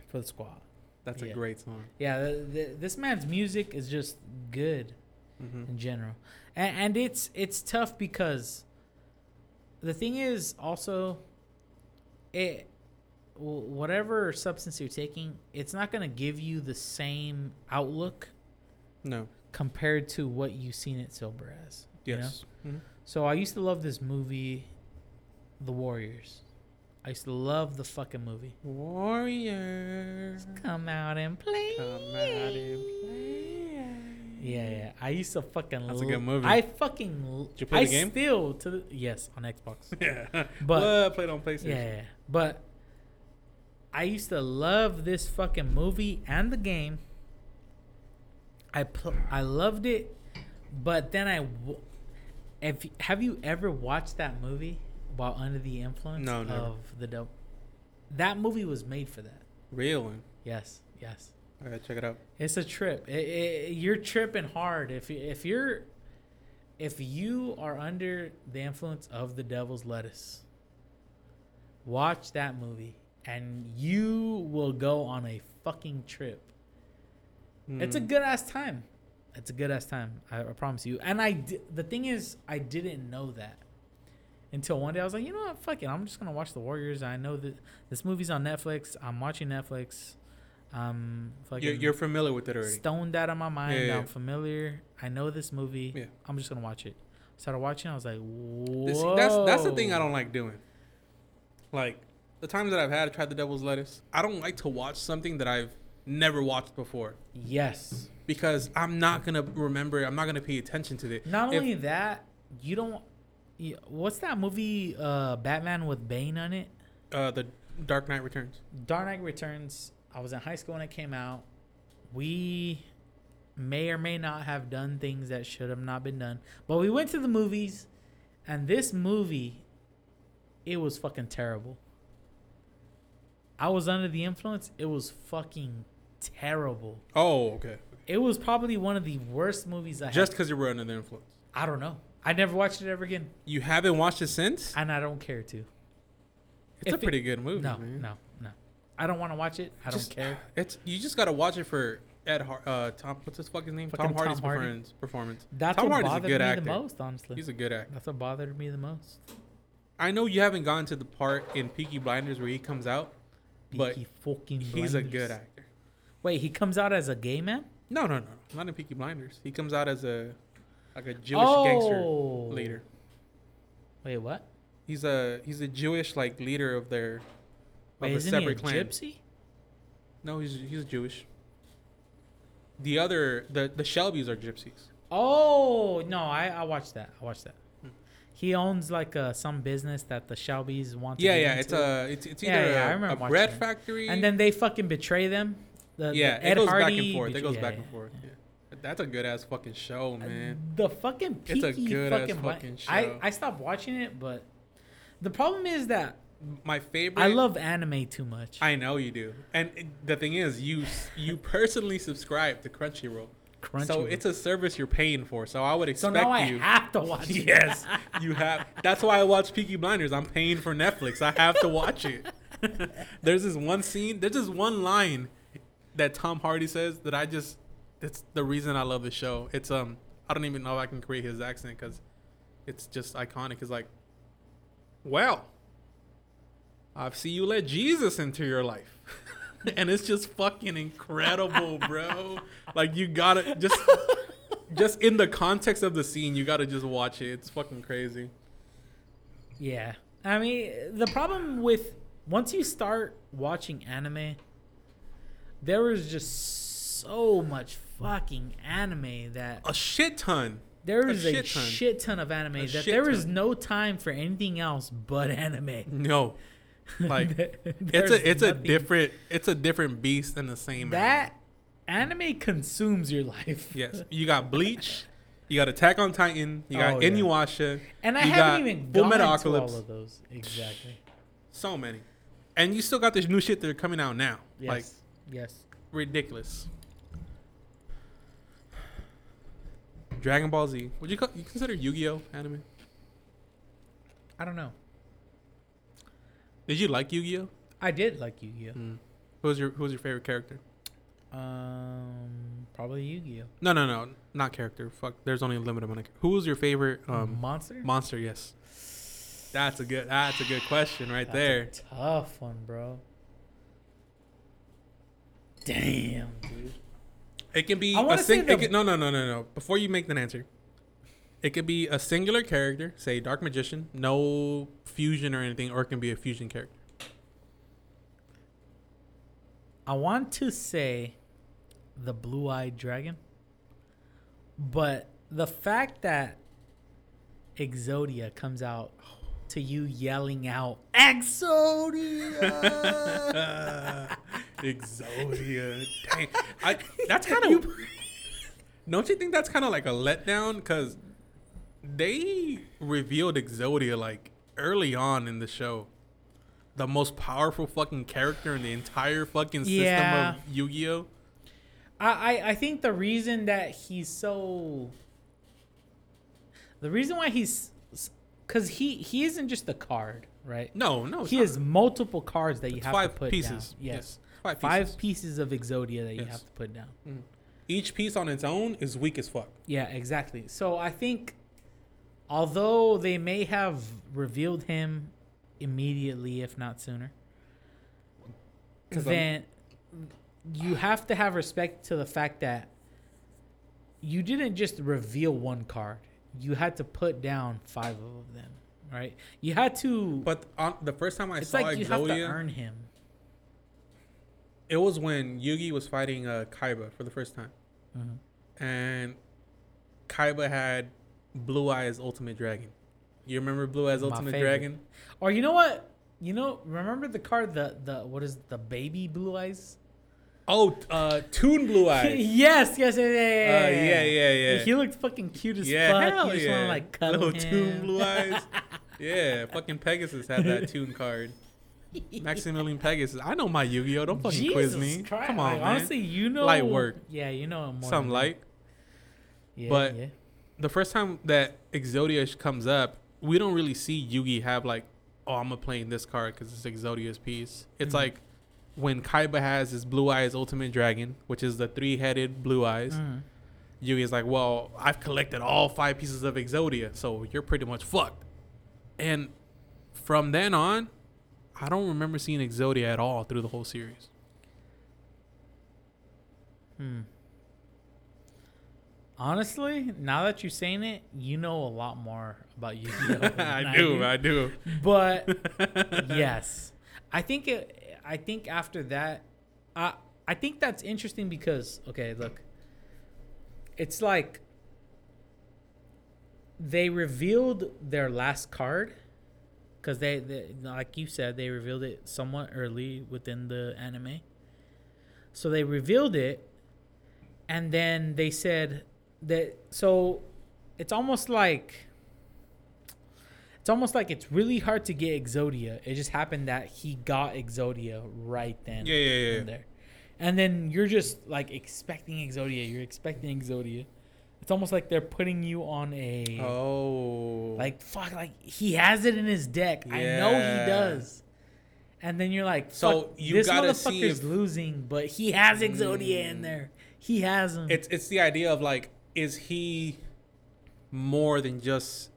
for the squad. That's Yeah. a great song. Yeah, the, the, this man's music is just good hmm in general, and, and it's it's tough because the thing is also it whatever substance you're taking, it's not gonna give you the same outlook No. compared to what you've seen it sober as. you know? Yes. Mhm. So I used to love this movie, The Warriors. I used to love the fucking movie. Warriors. Come out and play. Come out and play. Yeah, yeah. I used to fucking. That's a good movie. I fucking. Did you play I the game? Still to the yes on Xbox. Yeah. But- what? Played on PlayStation. yeah, yeah, but I used to love this fucking movie and the game. I pl- I loved it, but then I. W- if have you ever watched that movie while under the influence No, never. of the dope? That movie was made for that. Real. Yes, yes. I gotta check it out. It's a trip. It, it, you're tripping hard if if you're if you are under the influence of the devil's lettuce. Watch that movie and you will go on a fucking trip. It's a Mm. good ass time. It's a good ass time. I, I promise you. And I di- the thing is I didn't know that until one day I was like, you know what, fuck it. I'm just gonna watch the Warriors. I know that this movie's on Netflix. I'm watching Netflix. Um, fucking You're, you're familiar with it already. stoned out of my mind. Yeah, yeah, I'm yeah. familiar. I know this movie. Yeah. I'm just gonna watch it. Started watching. I was like, whoa. This- that's that's the thing I don't like doing. Like the times that I've had try the devil's lettuce, I don't like to watch something that I've never watched before Yes. because I'm not gonna remember. I'm not gonna pay attention to it. Not If- only that, you don't. You, what's that movie? Uh, Batman with Bane on it. Uh, the Dark Knight Returns. Dark Knight Returns. I was in high school when it came out. We may or may not have done things that should have not been done, but we went to the movies, and this movie, it was fucking terrible. I was under the influence. It was fucking terrible. Oh, okay. It was probably one of the worst movies I Just Just because you were under the influence. I don't know. I never watched it ever again, You haven't watched it since? and I don't care to. It's If a it- pretty good movie. No, man. no, no. I don't want to watch it. I Just- don't care. It's you just gotta watch it for Ed Har- uh Tom what's his fucking name? Fucking Tom Hardy's Tom Hardy. performance performance. That's Tom what Hardy's a bothered good me actor. the most, honestly. He's a good actor. That's what bothered me the most. I know you haven't gone to the part in Peaky Blinders where he comes out, but Peaky fucking he's a good actor. Wait, he comes out as a gay man? No, no, no, not in Peaky Blinders. He comes out as a like a Jewish oh. gangster Oh. leader. Wait, what? He's a he's a Jewish like leader of their of Wait, a he a separate clan. gypsy? No, he's he's Jewish. The other the the Shelbys are gypsies. Oh no, I I watched that. I watched that. He owns like uh, some business that the Shelbys want. To Yeah, get yeah. It's a it's it's either yeah, I a- a, bread it. factory. and then they fucking betray them. The, yeah, the it goes back and forth. It goes yeah, back yeah, and forth. yeah. Yeah. That's a good ass fucking show, man. The fucking It's a Peaky good-ass fucking, Blind- fucking I. I stopped watching it, but the problem is that My favorite. I love anime too much. I know you do, and it- the thing is, you you personally subscribe to Crunchyroll, Crunchyroll. so it's a service you're paying for. So I would expect so now I you. have to watch it. yes, you have. That's why I watch Peaky Blinders. I'm paying for Netflix. I have to watch it. there's this one scene. There's this one line that Tom Hardy says that I just. That's the reason I love the show. It's um. I don't even know if I can create his accent because it's just iconic. It's like, well, I've seen you let Jesus into your life. and it's just fucking incredible, bro. Like you gotta just just in the context of the scene, you gotta just watch it. It's fucking crazy. Yeah. I mean, the problem with once you start watching anime, there is just so much fucking anime that A shit ton. There is a is a shit shit ton. ton, of anime A that shit there is ton. no time for anything else but anime. No. Like it's a it's a different it's a different beast than the same that anime consumes your life. Yes. You got Bleach, you got Attack on Titan, you got Oh, yeah. Inuyasha, And I You haven't got even Full gone Metal to all of those. Exactly. so many. And you still got this new shit that are coming out now. Yes. Like yes. ridiculous. Dragon Ball Z. Would you co- you consider Yu-Gi-Oh anime? I don't know. Did you like Yu-Gi-Oh? I did like Yu-Gi-Oh. Mm. Who was your Who was your favorite character? Um, probably Yu-Gi-Oh. No, no, no, not character. Fuck. There's only a limited amount of. Who was your favorite um Monster. monster? Yes. That's a good. That's a good question right That's there. A tough one, bro. Damn, dude. It can be I a wanna sing. say it can- no, no, no, no, no. Before you make that answer, it could be a singular character, say Dark Magician, no fusion or anything, or it can be a fusion character. I want to say the blue-eyed dragon, but the fact that Exodia comes out to you yelling out Exodia. Exodia. Dang. I, that's kind of. Don't you think that's kind of like a letdown? Because they revealed Exodia like early on in the show. The most powerful fucking character in the entire fucking system Yeah. of Yu Gi Oh! I, I I think the reason that he's so the reason why he's because he he isn't just a card, right? No, no. it's he has multiple cards that you have five to put pieces. down. Yes, Yes. Five five pieces. pieces of Exodia that you have to put down. Mm. Each piece on its own is weak as fuck. Yeah, exactly. So I think although they may have revealed him immediately, if not sooner, 'Cause I'm- then you have to have respect to the fact that you didn't just reveal one card. You had to put down five of them, right? You had to. But on, the first time I it's saw like you have to earn him. it was when Yugi was fighting uh, Kaiba for the first time. Mhm. and Kaiba had Blue Eyes Ultimate Dragon. You remember Blue Eyes My Ultimate favorite. Dragon? Or you know what? You know, remember the card the the what is the baby blue eyes? Oh, uh, Toon Blue Eyes. yes, yes, yeah, yeah, yeah, Uh, yeah, yeah, yeah. He looked fucking cute as yeah, fuck. hell you just yeah. want to like cuddle Little him. Toon Blue Eyes. yeah, fucking Pegasus had that Toon card. Maximilian Pegasus. I know my Yu-Gi-Oh. Don't fucking quiz me. Christ. Come on, Like, man. Honestly, you know Light work. Yeah, you know more. Some light. Yeah, but- yeah. The first time that Exodia comes up, we don't really see Yugi have like, oh, I'm gonna play in this card because it's Exodia's piece. It's Mhm. like when Kaiba has his Blue Eyes Ultimate Dragon, which is the three-headed Blue Eyes. Mm. Yugi is like, well, I've collected all five pieces of Exodia, so you're pretty much fucked. And from then on, I don't remember seeing Exodia at all through the whole series. Hmm. Honestly, now that you're saying it, you know a lot more about Yu-Gi-Oh. than I do, I do. But yes, I think it. I think after that, I I think that's interesting because okay, look, it's like they revealed their last card because they, they, like you said, they revealed it somewhat early within the anime. So they revealed it, and then they said that. So it's almost like it's almost like it's really hard to get Exodia. It just happened that he got Exodia right then. Yeah, yeah, yeah. and there. And then you're just like expecting Exodia. You're expecting Exodia. It's almost like they're putting you on a Oh, like fuck like he has it in his deck. Yeah. I know he does. And then you're like, So you this motherfucker's if- losing, but he has Exodia in Mm. there. He has him. it's it's the idea of like, is he more than just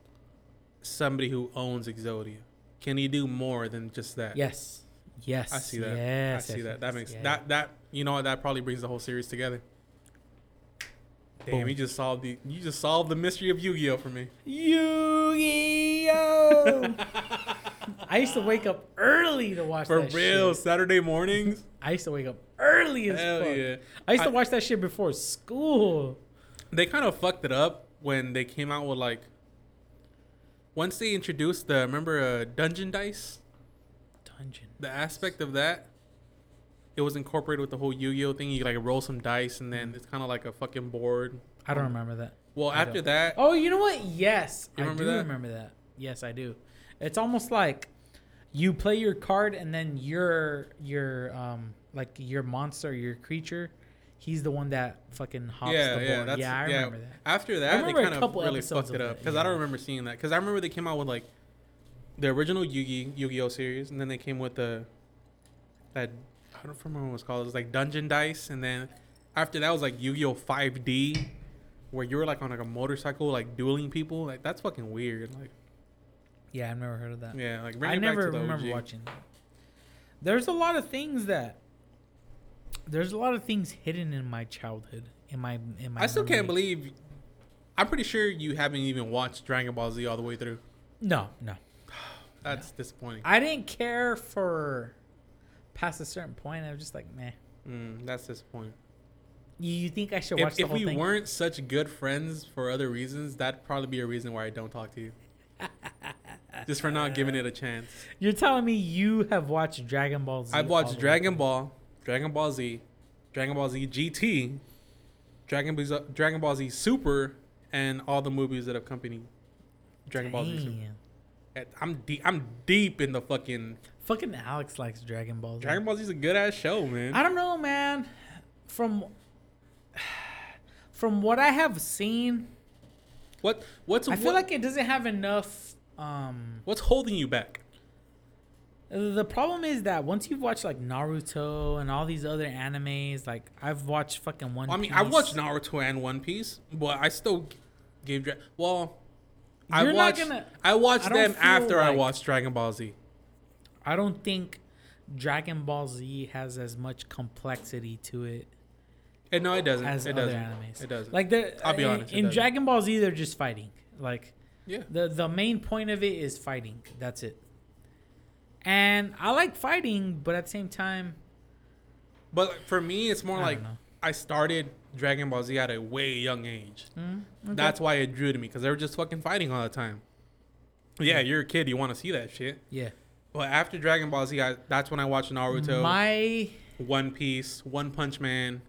somebody who owns Exodia? Can he do more than just that? yes, Yes. I see that. Yes, I see yes, that. That makes that that you know that probably brings the whole series together. Damn, Boom. you just solved the you just solved the mystery of Yu-Gi-Oh for me. Yu-Gi-Oh! I used to wake up early to watch For real, shit. Saturday mornings. I used to wake up early as Hell fuck. yeah. I used to I- watch that shit before school. They kind of fucked it up when they came out with like once they introduced the remember uh, dungeon dice, Dungeon. the aspect of that. It was incorporated with the whole Yu-Gi-Oh thing. You like roll some dice, and then it's kind of like a fucking board. I don't remember that. Well, I after don't. that, Oh, you know what? Yes, I remember do that? remember that. Yes, I do. It's almost like you play your card and then your your um like your monster, your creature, he's the one that fucking hops yeah, the board. yeah, that's, yeah, I remember that. After that, they kind of really fucked it up because I don't remember seeing that. Because I remember they came out with like the original Yu-Gi Yu-Gi-Oh series, and then they came with the that I don't remember what it was called. It was like Dungeon Dice, and then after that was like Yu-Gi-Oh 5D, where you were like on like a motorcycle like dueling people. Like that's fucking weird. Like Yeah, I've never heard of that. yeah, like I never remember watching that. There's a lot of things that there's a lot of things hidden in my childhood. In my in my I still can't believe. I'm pretty sure you haven't even watched Dragon Ball Z all the way through. No, no. That's disappointing. I didn't care for past a certain point. I was just like, meh. Mm, that's disappointing. You, you think I should watch if the if we thing? weren't such good friends for other reasons, that'd probably be a reason why I don't talk to you. Just for not giving it a chance. You're telling me you have watched Dragon Ball Z? I've watched Dragon. Ball, Dragon Ball Z, Dragon Ball Z GT, Dragon Ball Z, Dragon Ball Z Super, and all the movies that accompany Dragon Ball Z. Super. I'm deep. I'm deep in the fucking Fucking Alex likes Dragon Ball Z. Dragon Ball Z is a good ass show, man. I don't know, man. From from what I have seen, What what's I feel what- like it doesn't have enough. Um, what's holding you back? The problem is that once you've watched like Naruto and all these other animes, like I've watched fucking One. Piece. I mean, I watched Naruto and One Piece, but I still gave. Dra- well, I You're not watched. gonna- I watched I them after I watched Dragon Ball Z. I don't think Dragon Ball Z has as much complexity to it And no, it doesn't. as it other doesn't. animes. It doesn't. Like the I'll be in, honest, it in. Dragon Ball Z, they're just fighting. Like yeah. the the main point of it is fighting. That's it. And I like fighting, but at the same time, But for me, it's more I like. I started Dragon Ball Z at a way young age. mm, okay. That's why it drew to me because they were just fucking fighting all the time. Yeah, you're a kid. You want to see that shit. yeah. But after Dragon Ball Z, I, that's when I watched Naruto, My One Piece, One Punch Man.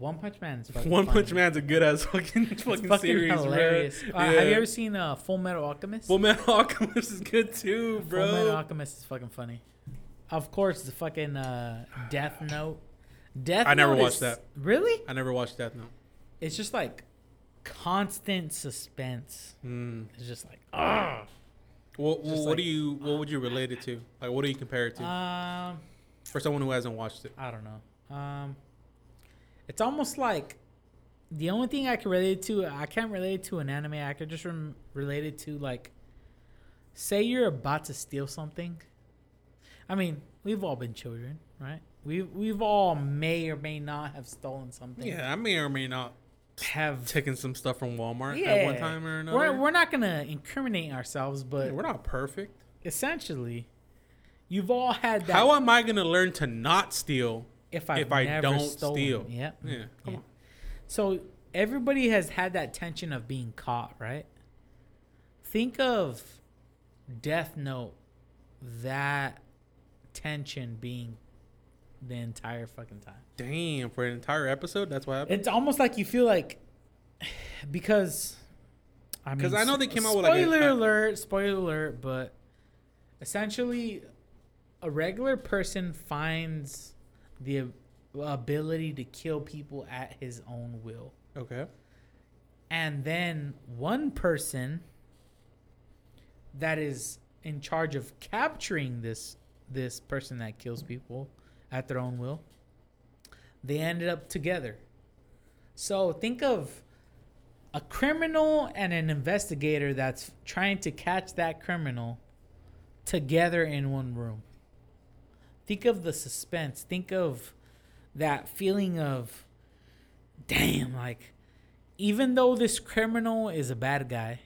One Punch Man is fucking One funny. Punch Man's a good ass fucking fucking, fucking series, hilarious. bro. Uh, Have you ever seen uh, Full Metal Alchemist? Full Metal Alchemist is good too, bro. Full Metal. Alchemist is fucking funny. Of course, the fucking uh, Death Note. Death I never Note watched is- that. Really? I never watched Death Note. It's just like constant suspense. Mm. It's just like ah. What like- do you what would you relate it to? Like, what do you compare it to Um, for someone who hasn't watched it? I don't know. Um, it's almost like the only thing I can relate to. I can't relate it to an anime. I could just rem- relate it to like, say you're about to steal something. I mean, we've all been children, right? We we've all may or may not have stolen something. Yeah, I may or may not Have taken some stuff from Walmart yeah. at one time or another. We're we're not gonna incriminate ourselves, but Yeah, we're not perfect. essentially, you've all had that. How am I gonna learn to not steal if, I've if I don't stolen. steal? Yep. Yeah, come Yeah. on. So everybody has had that tension of being caught, right? Think of Death Note, that tension being the entire fucking time. Damn, for an entire episode, that's what happened. It's almost like you feel like because I mean, 'Cause I know they came out with, like, a- spoiler alert, spoiler alert, but essentially, a regular person finds the ability to kill people at his own will, Okay. and then one person that is in charge of capturing this this person that kills people at their own will they ended up together. So think of a criminal and an investigator that's trying to catch that criminal together in one room think of the suspense. Think of that feeling of, damn, like, even though this criminal is a bad guy,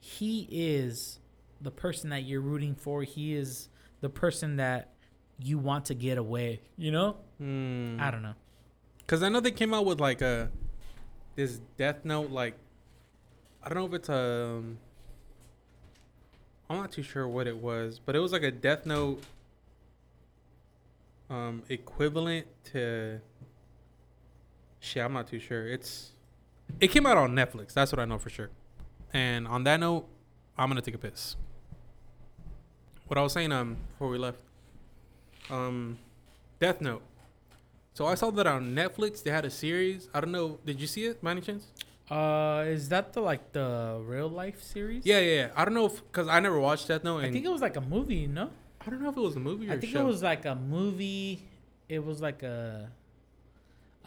he is the person that you're rooting for. He is the person that you want to get away. You know? Hmm. I don't know. Because I know they came out with like a this Death Note like I don't know if it's a um, I'm not too sure what it was, but it was like a Death Note um equivalent to shit. I'm not too sure. It's it came out on Netflix. That's what I know for sure. And on that note, I'm gonna take a piss. What I was saying um before we left, um, Death Note. So I saw that on Netflix. They had a series. I don't know. Did you see it by any chance? Uh, is that the like the real life series? Yeah, yeah. yeah. I don't know if because I never watched Death Note. And I think it was like a movie. No, I don't know if it was a movie or I think it was like a movie. It was like a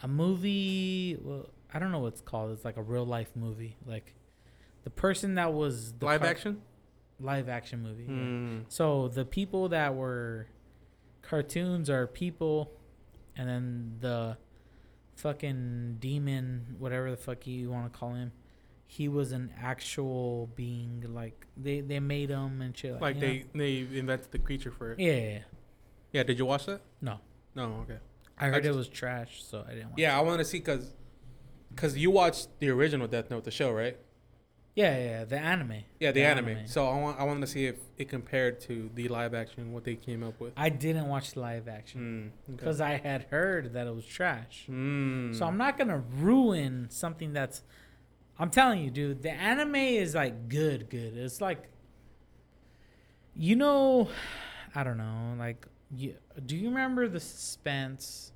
a movie. Well, I don't know what it's called. It's like a real life movie. Like the person that was the live action. live action movie. yeah. Hmm. So the people that were cartoons are people, and then the fucking demon, whatever the fuck you want to call him, he was an actual being. Like they they made him and shit. Like you they they invented the creature for it. Yeah, yeah. Did you watch that? No. No. Okay. I heard it just- was trash, so I didn't watch. Yeah, I want to see because because you watched the original Death Note, the show, right? Yeah, yeah, the anime. Yeah, the, anime. So I want I wanted to see if it compared to the live action, what they came up with. I didn't watch live action Mm, okay. because I had heard that it was trash. Mm. So I'm not gonna ruin something that's. I'm telling you, dude. The anime is like good, good. It's like, you know, I don't know. Like, you, do you remember the suspense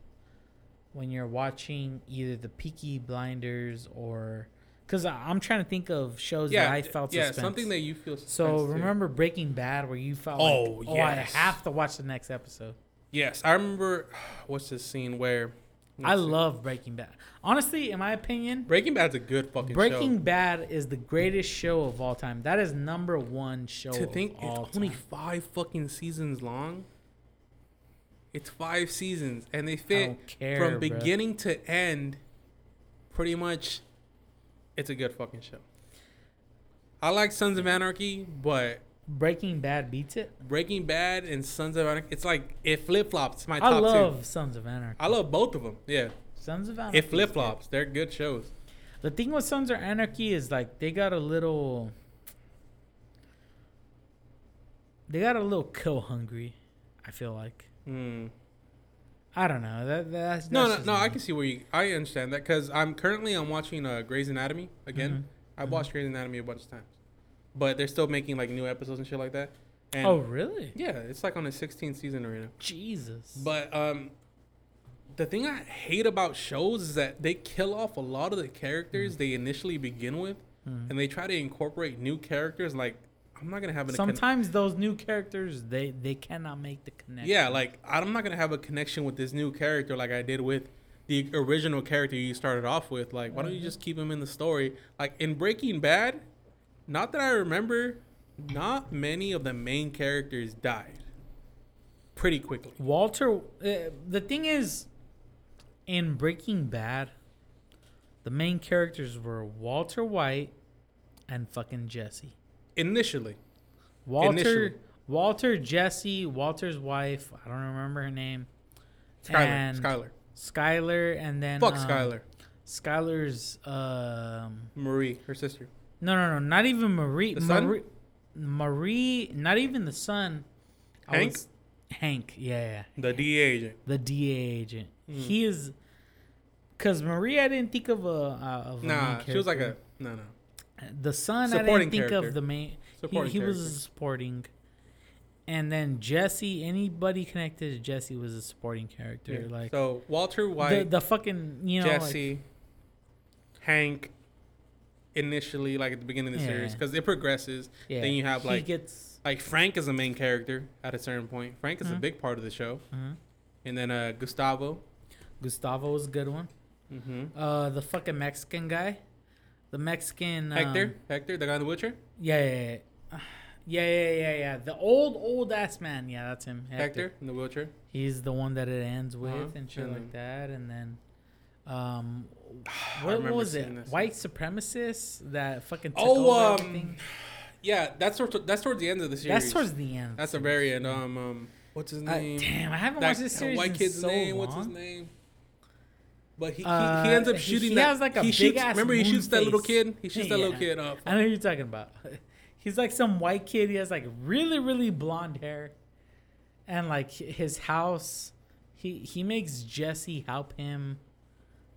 when you're watching either the Peaky Blinders or? Because I'm trying to think of shows yeah, that I felt suspense. yeah, suspense. something that you feel. So suspense to. remember Breaking Bad, where you felt Oh, like, oh, oh I have to watch the next episode. Yes, I remember. What's this scene where? I love Breaking Bad. Honestly, in my opinion, Breaking Bad's a good fucking Breaking show. Bad is the greatest show of all time. That is number one show. To think it's only time. five fucking seasons long. It's five seasons, and they fit care, from beginning to end. Pretty much, it's a good fucking show. I like Sons of Anarchy, but Breaking Bad beats it. Breaking Bad and Sons of Anarchy, it's like it flip flops. My I top love two. Sons of Anarchy. I love both of them. Yeah, Sons of Anarchy. it flip flops. They're good shows. The thing with Sons of Anarchy is like they got a little. They got a little kill hungry. I feel like. Hmm. I don't know. That that's, No, that's no, just no. I can see where you. I understand that because I'm currently I'm watching uh, Grey's Anatomy again. Mhm. I've watched Grey's Anatomy a bunch of times, but they're still making like new episodes and shit like that. And oh really? yeah, it's like on the 16th season right now. Jesus. But um, the thing I hate about shows is that they kill off a lot of the characters they initially begin with, Mhm. and they try to incorporate new characters. Like I'm not gonna have a con- Sometimes those new characters they they cannot make the connection. Yeah, like I'm not gonna have a connection with this new character like I did with the original character you started off with. Like, why don't you just keep him in the story? Like in Breaking Bad, not that I remember, not many of the main characters died pretty quickly. Walter. Uh, the thing is, in Breaking Bad, the main characters were Walter White and fucking Jesse. Initially, Walter, Initially. Walter, Jesse, Walter's wife. I don't remember her name. Skyler, And Skyler, Skylar, and then fuck um, Skyler, Skyler's um Marie, her sister. No no no not even Marie The son? Marie, Marie not even the son Hank? was- Hank yeah yeah The DA agent. the DA agent Mm. he is because Marie I didn't think of a uh, of a Nah, main she was like a no, no. the son supporting I didn't think character. of the main he, Supporting he was character. supporting and then Jesse anybody connected to Jesse was a supporting character Yeah. like so Walter the, White, the fucking you know like- Jesse, Hank. Initially, like at the beginning of the series, because it progresses. yeah then you have, he like- gets like Frank is a main character at a certain point. Frank is a Mhm. big part of the show, uh and then uh, Gustavo. Gustavo was a good one Mm-hmm. Uh, the fucking Mexican guy, the Mexican um, Hector, Hector, the guy in the wheelchair. Yeah, yeah, yeah. Yeah, yeah, yeah, yeah. The old, old ass man. Yeah, that's him. Hector in the wheelchair. He's the one that it ends with Uh-huh. and shit And like that. And then, um, what, what was it? this. White supremacists that fucking took Oh, over um, everything. Yeah, that's towards, that's towards the end of the series. That's towards the end. That's the very end. Um, um, what's his Uh, name? damn, I haven't that watched this series white in kid's so name. long. What's his name? But he, Uh, he, he ends up shooting he that. has, like, a he big shoots. ass Remember, he shoots that little kid. He shoots that little kid up. I know who you're talking about. He's like some white kid. He has like really, really blonde hair, and like his house. He he makes Jesse help him.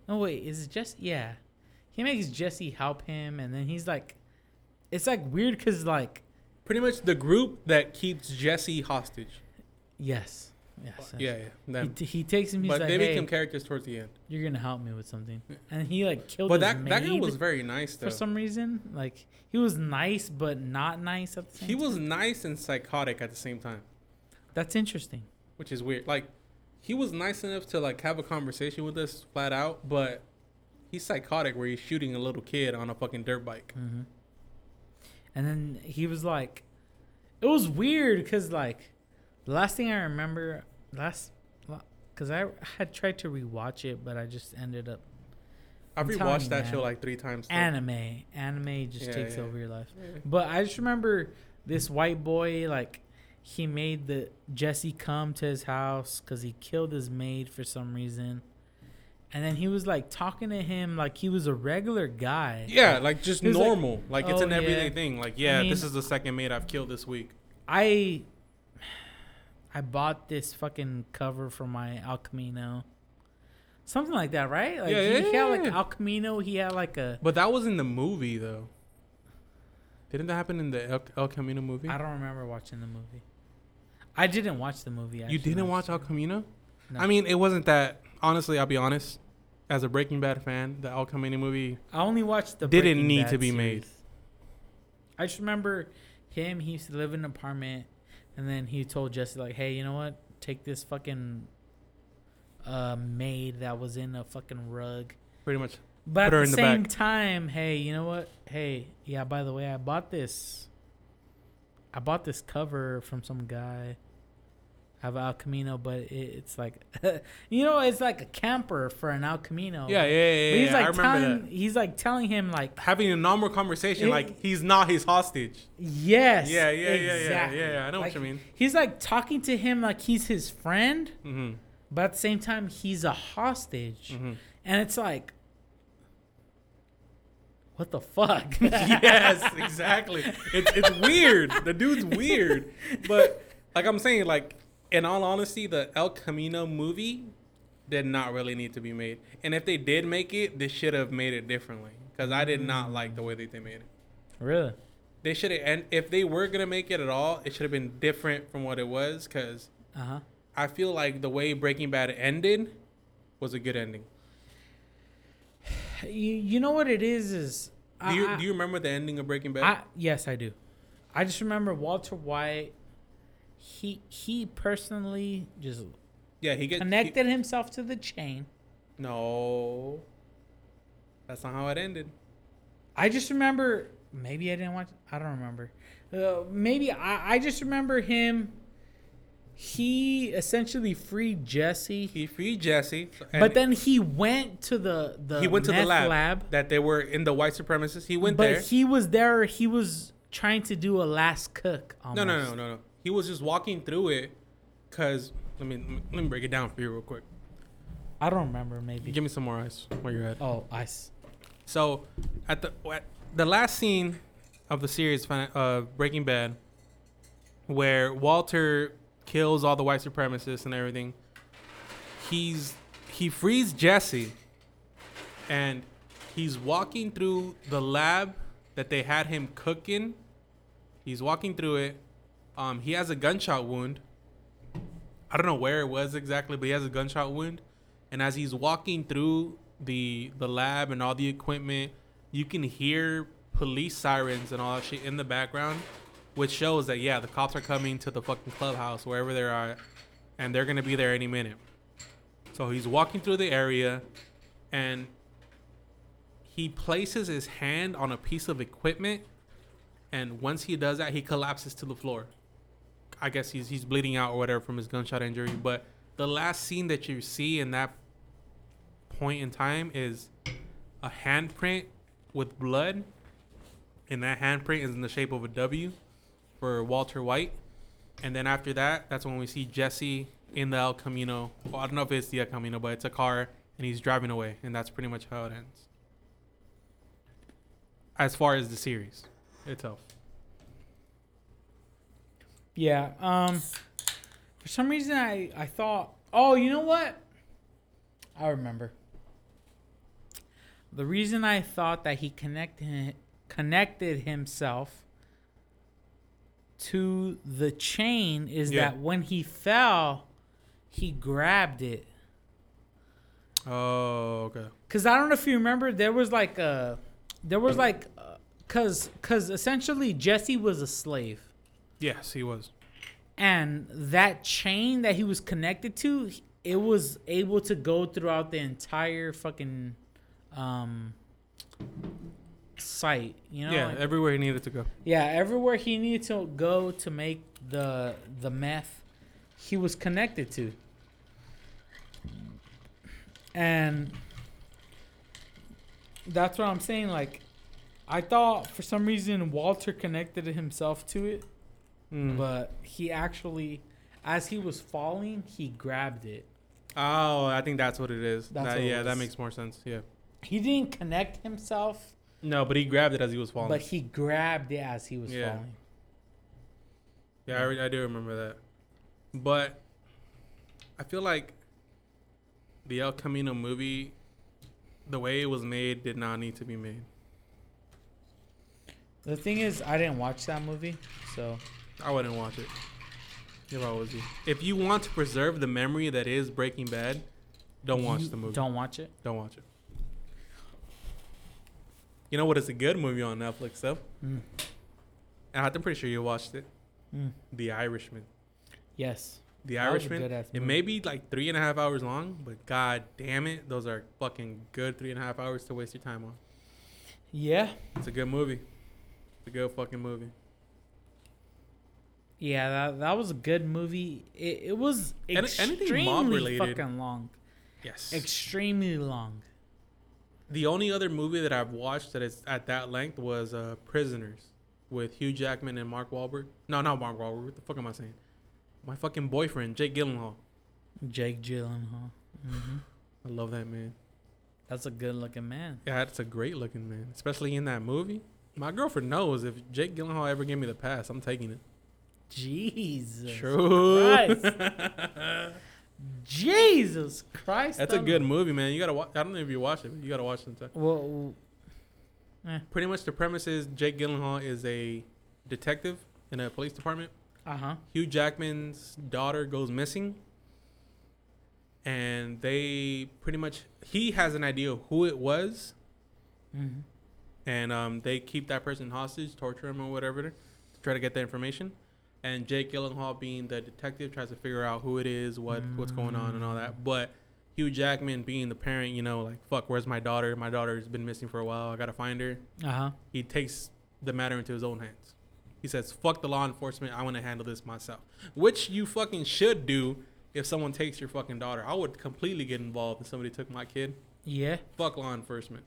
No wait, is it Jesse? Yeah, he makes Jesse help him, and then he's like, it's like weird because like Pretty much the group that keeps Jesse hostage. yes, yes, Yeah, yeah. He, t- he takes him. But like, they hey, become characters towards the end. you're gonna help me with something, and he like killed. But that that guy was very nice though. for some reason. Like he was nice, but not nice at the same He time. was nice and psychotic at the same time, That's interesting. which is weird. Like, he was nice enough to like have a conversation with us flat out, but he's psychotic where he's shooting a little kid on a fucking dirt bike. hmm And then he was like, it was weird because like the last thing I remember last because I had tried to rewatch it, but I just ended up I've I'm rewatched that man. show like three times. though. anime. Anime just Yeah, takes yeah. over your life. Yeah. But I just remember this white boy like he made the Jesse come to his house because he killed his maid for some reason. And then he was like talking to him like he was a regular guy. Yeah, like just He was like, normal. Like, it's "Oh, an everyday yeah." thing. Like, yeah, this mean- is the second maid I've killed this week. I I bought this fucking cover for my El Camino. Something like that, right? Like Yeah, he, yeah, he had like yeah. Al he had like a But that was in the movie though. Didn't that happen in the El, El Camino movie? I don't remember watching the movie. I didn't watch the movie. you didn't watch El Camino? No. I mean, it wasn't that. Honestly, I'll be honest. As a Breaking Bad fan, the El Camino movie I only watched the Didn't Breaking need Bad to be made. I just remember him. He used to live in an apartment, and then he told Jesse like, "Hey, you know what? Take this fucking uh, maid that was in a fucking rug." pretty much. But Put her at the same back. time, hey, you know what? Hey, yeah. By the way, I bought this. I bought this cover from some guy. I have El Camino, but it, it's like, you know, it's like a camper for an El Camino. Yeah, yeah, yeah. But he's yeah, I like remember telling, that. he's like telling him like, Having a normal conversation, It- like he's not his hostage. yes, Yeah, yeah, yeah, yeah, exactly. yeah, yeah. I know Like, what you mean. He's like talking to him like he's his friend, hmm but at the same time he's a hostage, hmm and it's like, what the fuck? yes, exactly. It's it's weird. The dude's weird, but like I'm saying, like in all honesty, the El Camino movie did not really need to be made. And if they did make it, they should have made it differently. Because I did not like the way that they made it. really? They should have, and if they were gonna make it at all, it should have been different from what it was. Because Uh huh. I feel like the way Breaking Bad ended was a good ending. You, you know what it is is Do you I, do you remember the ending of Breaking Bad? I, yes I do. I just remember Walter White. He he personally just yeah, he gets he- connected himself to the chain. no, that's not how it ended. I just remember maybe I didn't watch. I don't remember. Uh, maybe I, I just remember him. He essentially freed Jesse, He freed Jesse, but then he went to the the he went to the meth lab, that they were in the white supremacists. He went but there. he was there. He was trying to do a last cook. Almost. no, no, no, no, no. He was just walking through it, cause let me let me break it down for you real quick. I don't remember. Maybe. Give me some more ice where you're at. Oh, ice. So, at the at the last scene of the series, uh, Breaking Bad, where Walter kills all the white supremacists and everything, he's he frees Jesse, and he's walking through the lab that they had him cooking. He's walking through it. Um, he has a gunshot wound. I don't know where it was exactly, but he has a gunshot wound. And as he's walking through the the lab and all the equipment, you can hear police sirens and all that shit in the background, which shows that yeah, the cops are coming to the fucking clubhouse wherever they are, and they're gonna be there any minute. So he's walking through the area, and he places his hand on a piece of equipment, and once he does that, he collapses to the floor. I guess he's he's bleeding out or whatever from his gunshot injury. But the last scene that you see in that point in time is a handprint with blood, and that handprint is in the shape of a W for Walter White. And then after that, that's when we see Jesse in the El Camino. Well, I don't know if it's the El Camino, but it's a car, and he's driving away, and that's pretty much how it ends. As far as the series itself. Yeah. Um. For some reason, I I thought, oh, you know what? I remember. The reason I thought that he connected connected himself to the chain is Yeah. that when he fell, he grabbed it. Oh, okay. Cause I don't know if you remember, there was like a, there was like, cause cause essentially Jesse was a slave. Yes, he was. and that chain that he was connected to it was able to go throughout the entire fucking um site you know yeah, everywhere he needed to go. yeah everywhere he needed to go to make the the meth he was connected to and that's what i'm saying like i thought for some reason walter connected himself to it Mm. but he actually as he was falling he grabbed it oh, I think that's what it is. That's That- what it yeah, that makes more sense. Yeah. he didn't connect himself No, but he grabbed it as he was falling. but he grabbed it as he was Yeah. falling Yeah, I, re- I do remember that. But I feel like the El Camino movie, the way it was made, did not need to be made. the thing is i didn't watch that movie so I wouldn't watch it. If I was you. If you want to preserve the memory that is Breaking Bad, don't watch you the movie. don't watch it Don't watch it. You know what is a good movie on Netflix though? Mm. And I'm pretty sure you watched it. Mm. The Irishman. yes The That Irishman. It may be like three and a half hours long, but god damn it, those are fucking good three and a half hours to waste your time on. yeah It's a good movie. It's a good fucking movie. yeah that, that was a good movie it, it was Any- anything extremely mob-related. fucking long Yes. extremely long the only other movie that I've watched that is at that length was uh, Prisoners with Hugh Jackman and Mark Wahlberg. No, not Mark Wahlberg. What the fuck am I saying? My fucking boyfriend, Jake Gyllenhaal. jake gyllenhaal hmm I love that man. that's a good looking man Yeah, that's a great looking man, especially in that movie. My girlfriend knows if Jake Gyllenhaal ever gave me the pass, I'm taking it. jesus True. Jesus christ That's a good movie, man. You gotta watch. I don't know if you watched it, but you gotta watch it. sometime. well Pretty much the premise is Jake Gyllenhaal is a detective in a police department. uh-huh Hugh Jackman's daughter goes missing, and they pretty much he has an idea of who it was, mm-hmm. and um, they keep that person hostage, torture him or whatever, to try to get the information. And Jake Gyllenhaal, being the detective, tries to figure out who it is, what what's going on, and all that. But Hugh Jackman, being the parent, you know, like fuck, where's my daughter? My daughter's been missing for a while. I gotta find her. uh-huh He takes the matter into his own hands. He says, "Fuck the law enforcement. I want to handle this myself." Which you fucking should do if someone takes your fucking daughter. I would completely get involved if somebody took my kid. yeah Fuck law enforcement.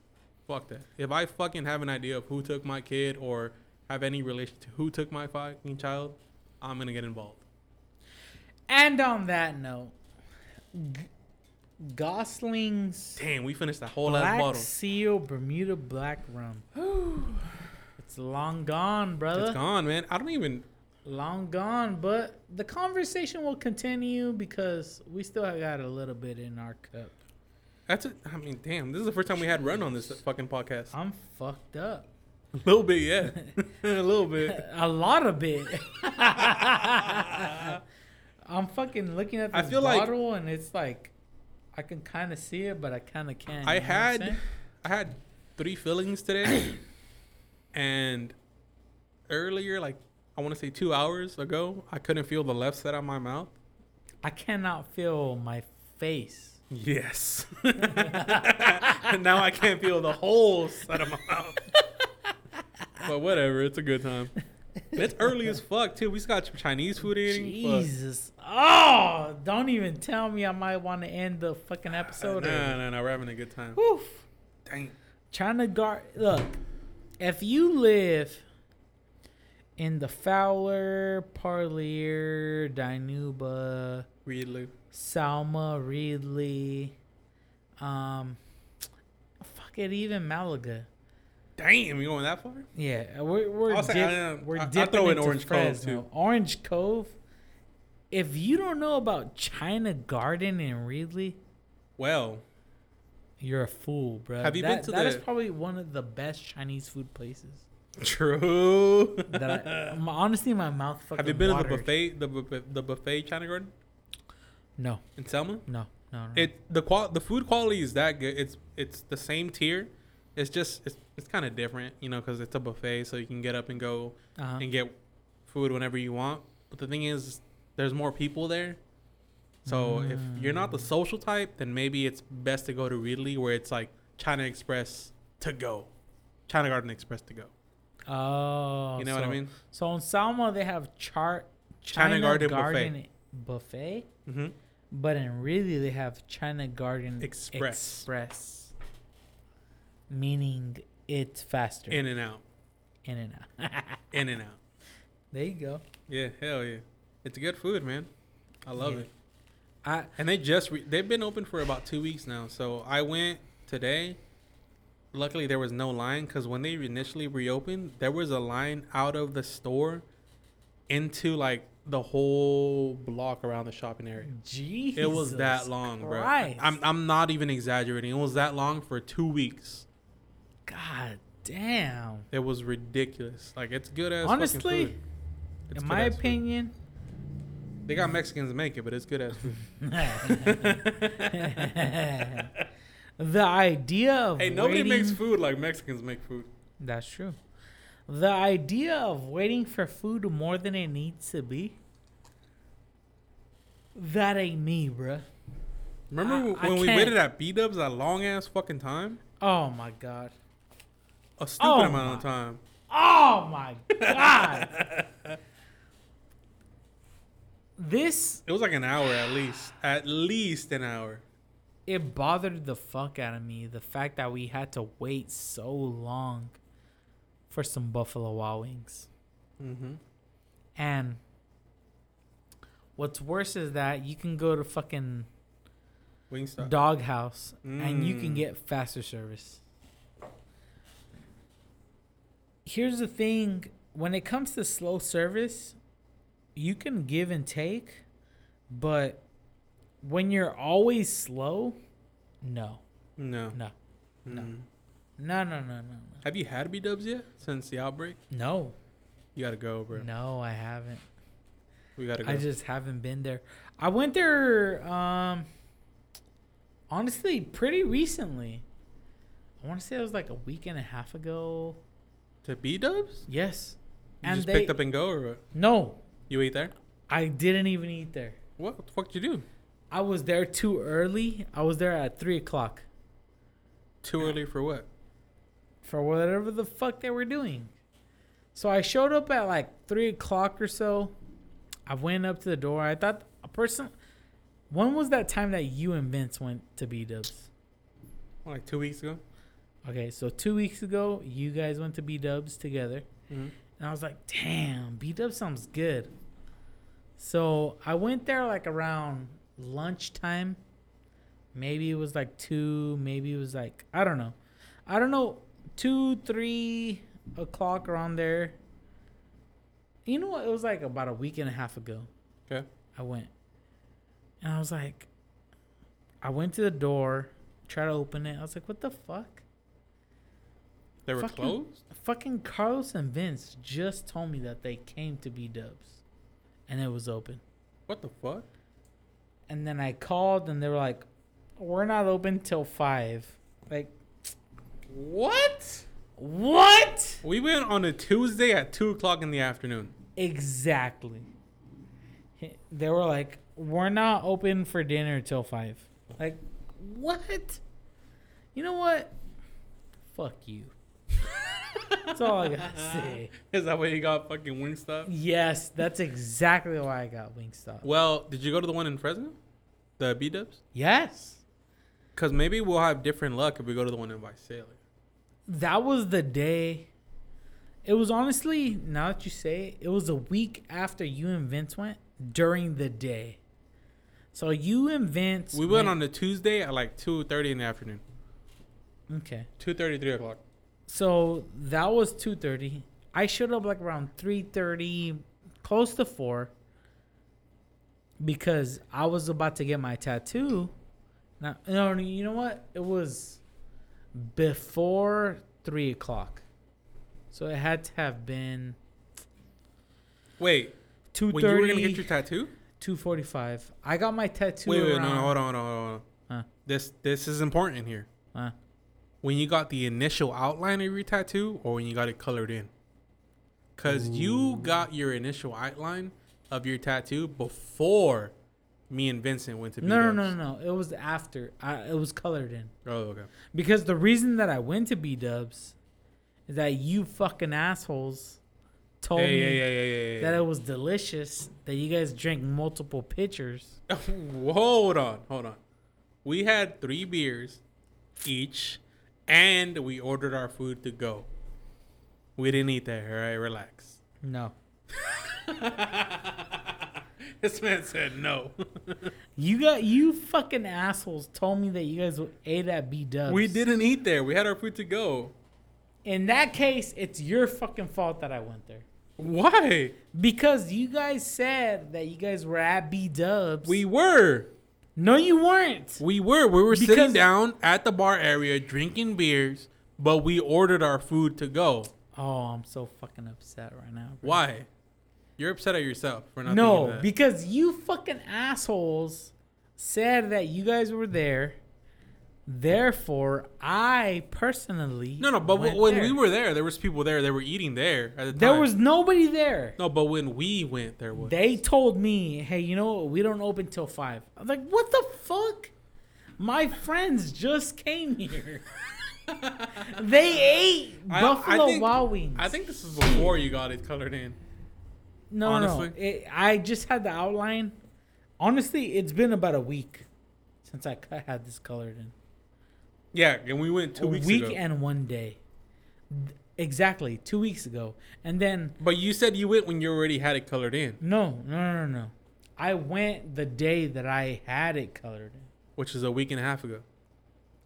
Fuck that. If I fucking have an idea of who took my kid or have any relation to who took my fucking child, I'm gonna get involved. And on that note, G- Gosling's Damn, we finished that whole ass Black bottle. Seal Bermuda Black Rum. it's long gone, brother. It's gone, man. I don't even. Long gone, but the conversation will continue because we still have got a little bit in our cup. That's it. I mean, damn. This is the first time we had run on this fucking podcast. I'm fucked up. A little bit, yeah. a little bit. A lot of bit. I'm fucking looking at I this feel like- bottle and it's like I can kind of see it, but I kind of can't. I you know what I'm had? I had three fillings today, and earlier, like I want to say two hours ago, I couldn't feel the left side of my mouth. I cannot feel my face. Yes. and now I can't feel the whole side of my mouth. but whatever. It's a good time. It's early as fuck too. We just got Chinese food eating. Fuck. Jesus. Oh, don't even tell me I might want to end the fucking episode. Nah, early. nah, nah. We're having a good time. Woof. Dang. China guard. Look, if you live in the Fowler, Parlier, Dinuba, Really. Selma, Reedley, um, fuck it, even Malaga. Damn, you going that far? Yeah, we're we're, dip- I- I- we're dipping throw in Orange Cove, too. Orange Cove. If you don't know about China Garden in Reedley, Well, you're a fool, bro. Have you that, been to That is the- probably one of the best Chinese food places. true. That I, my- honestly, my mouth fucking. Have you been to the buffet, the buffet, the buffet China Garden No, in Selma? no, no, no. It the qual the food quality is that good. It's it's the same tier. It's just it's it's kind of different, you know, because it's a buffet, so you can get up and go uh-huh. and get food whenever you want. But the thing is, there's more people there. So if you're not the Mm. social type, then maybe it's best to go to Reedley, where it's like China Express to go, China Garden Express to go. Oh, you know what I mean? So in Selma they have chart China Garden buffet. buffet, Mm-hmm. but in Reedley they have China Garden Express. Express, meaning it's faster. In and out, in and out. in and out. there you go. Yeah, hell yeah, it's good food, man. I love Yeah. it. I And they just re- they've been open for about two weeks now. So I went today. Luckily, there was no line because when they initially reopened, there was a line out of the store into like the whole block around the shopping area. Jesus It was that long, bro. I'm I'm not even exaggerating. It was that long for two weeks. God damn. It was ridiculous. Like it's good as Honestly, in my as food. opinion, they got Mexicans to make it, but it's good as food. the idea of hey, nobody waiting, makes food like Mexicans make food. That's true. The idea of waiting for food more than it needs to be. That ain't me, bruh. Remember I- I when we waited at B Dubs that long ass fucking time? Oh my god. A stupid Oh amount my- of time. Oh my god. this It was like an hour at least. At least an hour. it bothered the fuck out of me the fact that we had to wait so long for some buffalo wild wings Mm-hmm. and what's worse is that you can go to fucking Wingstop. doghouse and you can Mm. get faster service here's the thing when it comes to slow service you can give and take but when you're always slow no no. no no. Mm. no no no no no Have you had B Dubs yet since the outbreak? no You gotta go, bro. no i haven't We gotta go. I just haven't been there. I went there um honestly pretty recently. I want to say it was like a week and a half ago. To B Dubs? Yes. You and just they picked up and go, or what? No, You ate there? I didn't even eat there. What the fuck did you do? I was there too early. I was there at three o'clock Too early for what? for whatever the fuck they were doing. So I showed up at like three o'clock or so. I went up to the door. I thought a person. When was that time that you and Vince went to B Dubs? Like two weeks ago? Okay, so two weeks ago, you guys went to B Dubs together, Mm-hmm. and I was like, "Damn, B Dubs sounds good." So I went there like around lunchtime. Maybe it was like two. Maybe it was like I don't know. I don't know. Two, three o'clock around there. You know what? It was like about a week and a half ago. Okay. I went, and I was like, I went to the door, tried to open it. I was like, "What the fuck?" They were Fucking- closed? Fucking Carlos and Vince just told me that they came to B Dubs and it was open. What the fuck? And then I called and they were like, We're not open till five. Like, What? what? We went on a Tuesday at two o'clock in the afternoon. Exactly. They were like, We're not open for dinner till five. Like, what? You know what? Fuck you. That's all I gotta say. Is that why you got fucking Wingstop? Yes, that's exactly why I got Wingstop. Well, did you go to the one in Fresno? The B Dubs? Yes, Because maybe we'll have different luck if we go to the one in Visalia. that was the day. It was honestly, now that you say it, it was a week after you and Vince went during the day. So you and Vince. We went on a Tuesday at like 2.30 in the afternoon. Okay. 2.30, 3 o'clock. So that was two thirty. I showed up like around three thirty, close to four, because I was about to get my tattoo. Now, no, you know what? It was before three o'clock, so it had to have been Wait, two when you were going to get your tattoo? two forty-five. I got my tattoo. Wait, wait, no, no, hold on, hold on, hold on. Huh. This, this is important here. Huh. When you got the initial outline of your tattoo or when you got it colored in? Because you got your initial outline of your tattoo before me and Vincent went to No, no, no, no, no. It was after. I, it was colored in. Oh, okay. Because the reason that I went to B Dubs is that you fucking assholes told Hey, me hey, hey, hey, that it was delicious, that you guys drank multiple pitchers. hold on, hold on. We had three beers each, and we ordered our food to go. We didn't eat that. All right, relax. No. this man said no. You got you fucking assholes told me that you guys ate at B Dubs. we didn't eat there. We had our food to go. In that case, it's your fucking fault that I went there. Why? Because you guys said that you guys were at B Dubs. We were. No, you weren't. We were. We were Because- sitting down at the bar area drinking beers, but we ordered our food to go. Oh, I'm so fucking upset right now. bro. Why? You're upset at yourself for not No, that. because you fucking assholes said that you guys were there. Therefore, I personally No, no, but when there. we were there, there was people there. They were eating there at the time. there was nobody there. no, but when we went, there was. They told me, "Hey, you know what? We don't open till 5. I was like, "What the fuck? My friends just came here. they ate I- I Buffalo think- Wild Wings. I think this is before you got it colored in. no, honestly. no, it, I just had the outline. Honestly, it's been about a week since I had this colored in. Yeah, and we went two a weeks week ago. and one day. Exactly, two weeks ago. And then but you said you went when you already had it colored in, no, no, no, no. I went the day that I had it colored in. which is a week and a half ago.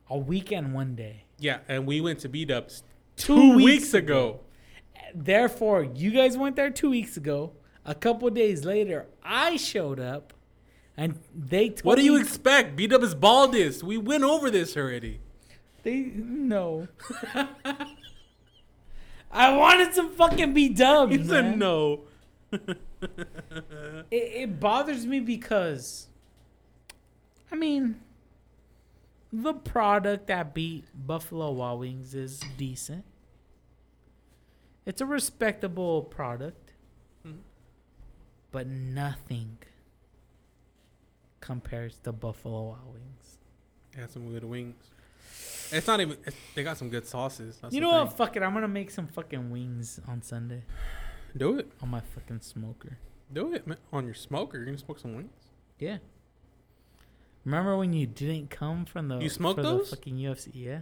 A week and one day. Yeah, and we went to B Dubs Two two weeks weeks ago. Therefore, you guys went there two weeks ago. A couple days later, I showed up, and they told What do you expect? B Dub is baldest. We went over this already. They no. I wanted some fucking B Dubs. He said man. no. It, it bothers me because, I mean, the product that beat Buffalo Wild Wings is decent. It's a respectable product, Mhm. but nothing compares to Buffalo Wild Wings. Had some good wings. It's not even. It's, they got some good sauces. That's you know what? Fuck it. I'm gonna make some fucking wings on Sunday Do it. on my fucking smoker. Do it man. on your smoker. You're gonna smoke some wings. Yeah. Remember when you didn't come from the You smoked those? the fucking UFC? Yeah.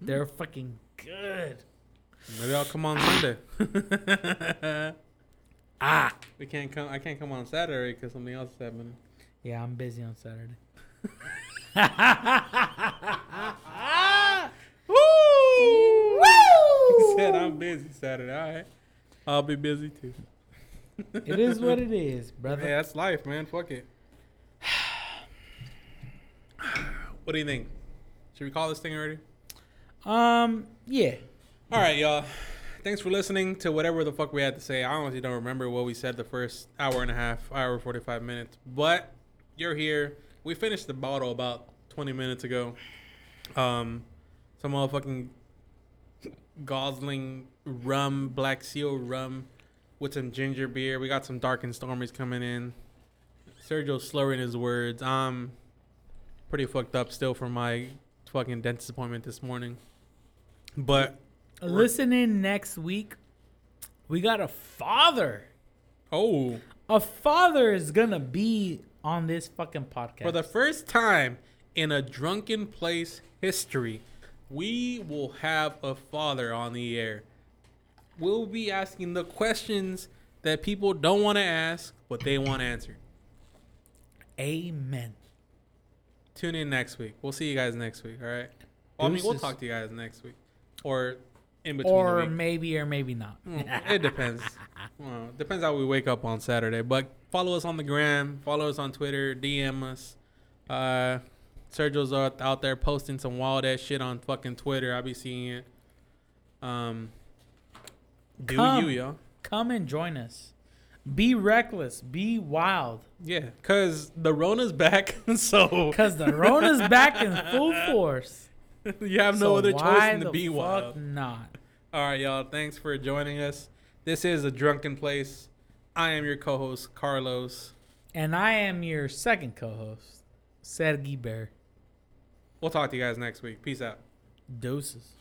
They're fucking good. Maybe I'll come on Sunday. Ah. we can't come. I can't come on Saturday because something else is happening. Yeah, I'm busy on Saturday. Woo! He said I'm busy Saturday. All right. I'll be busy too. It is what it is, brother. Hey, that's life, man. Fuck it. what do you think? Should we call this thing already? Um, yeah. All right, y'all. Thanks for listening to whatever the fuck we had to say. I honestly don't remember what we said the first hour and a half, hour forty five minutes. But you're here. We finished the bottle about twenty minutes ago. Um, some motherfucking Gosling rum, Black Seal rum, with some ginger beer. We got some Dark and Stormies coming in. Sergio's slurring his words. I'm pretty fucked up still from my fucking dentist appointment this morning. But Listen in next week. We got a father. Oh, A father is gonna be on this fucking podcast. for the first time in a drunken place history, we will have a father on the air. We'll be asking the questions that people don't want to ask, but they want answered. Amen. Tune in next week. We'll see you guys next week. All right. Well, I mean, we'll talk to you guys next week, or in between Or the week. maybe or maybe not. Mm, it depends. Well, depends how we wake up on Saturday. But follow us on the gram, follow us on Twitter, DM us. Uh, Sergio's out, there posting some wild ass shit on fucking Twitter. I'll be seeing it. Um, do Come. you, yo? Come and join us. Be reckless. Be wild. Yeah, cause the Rona's back, so Cause the Rona's back in full force. you have no So other choice than to the be fuck wild. Not. All right, y'all. Thanks for joining us. This is a drunken place. I am your co-host Carlos. And I am your second co-host, Sergi Bear. We'll talk to you guys next week. Peace out. Doses.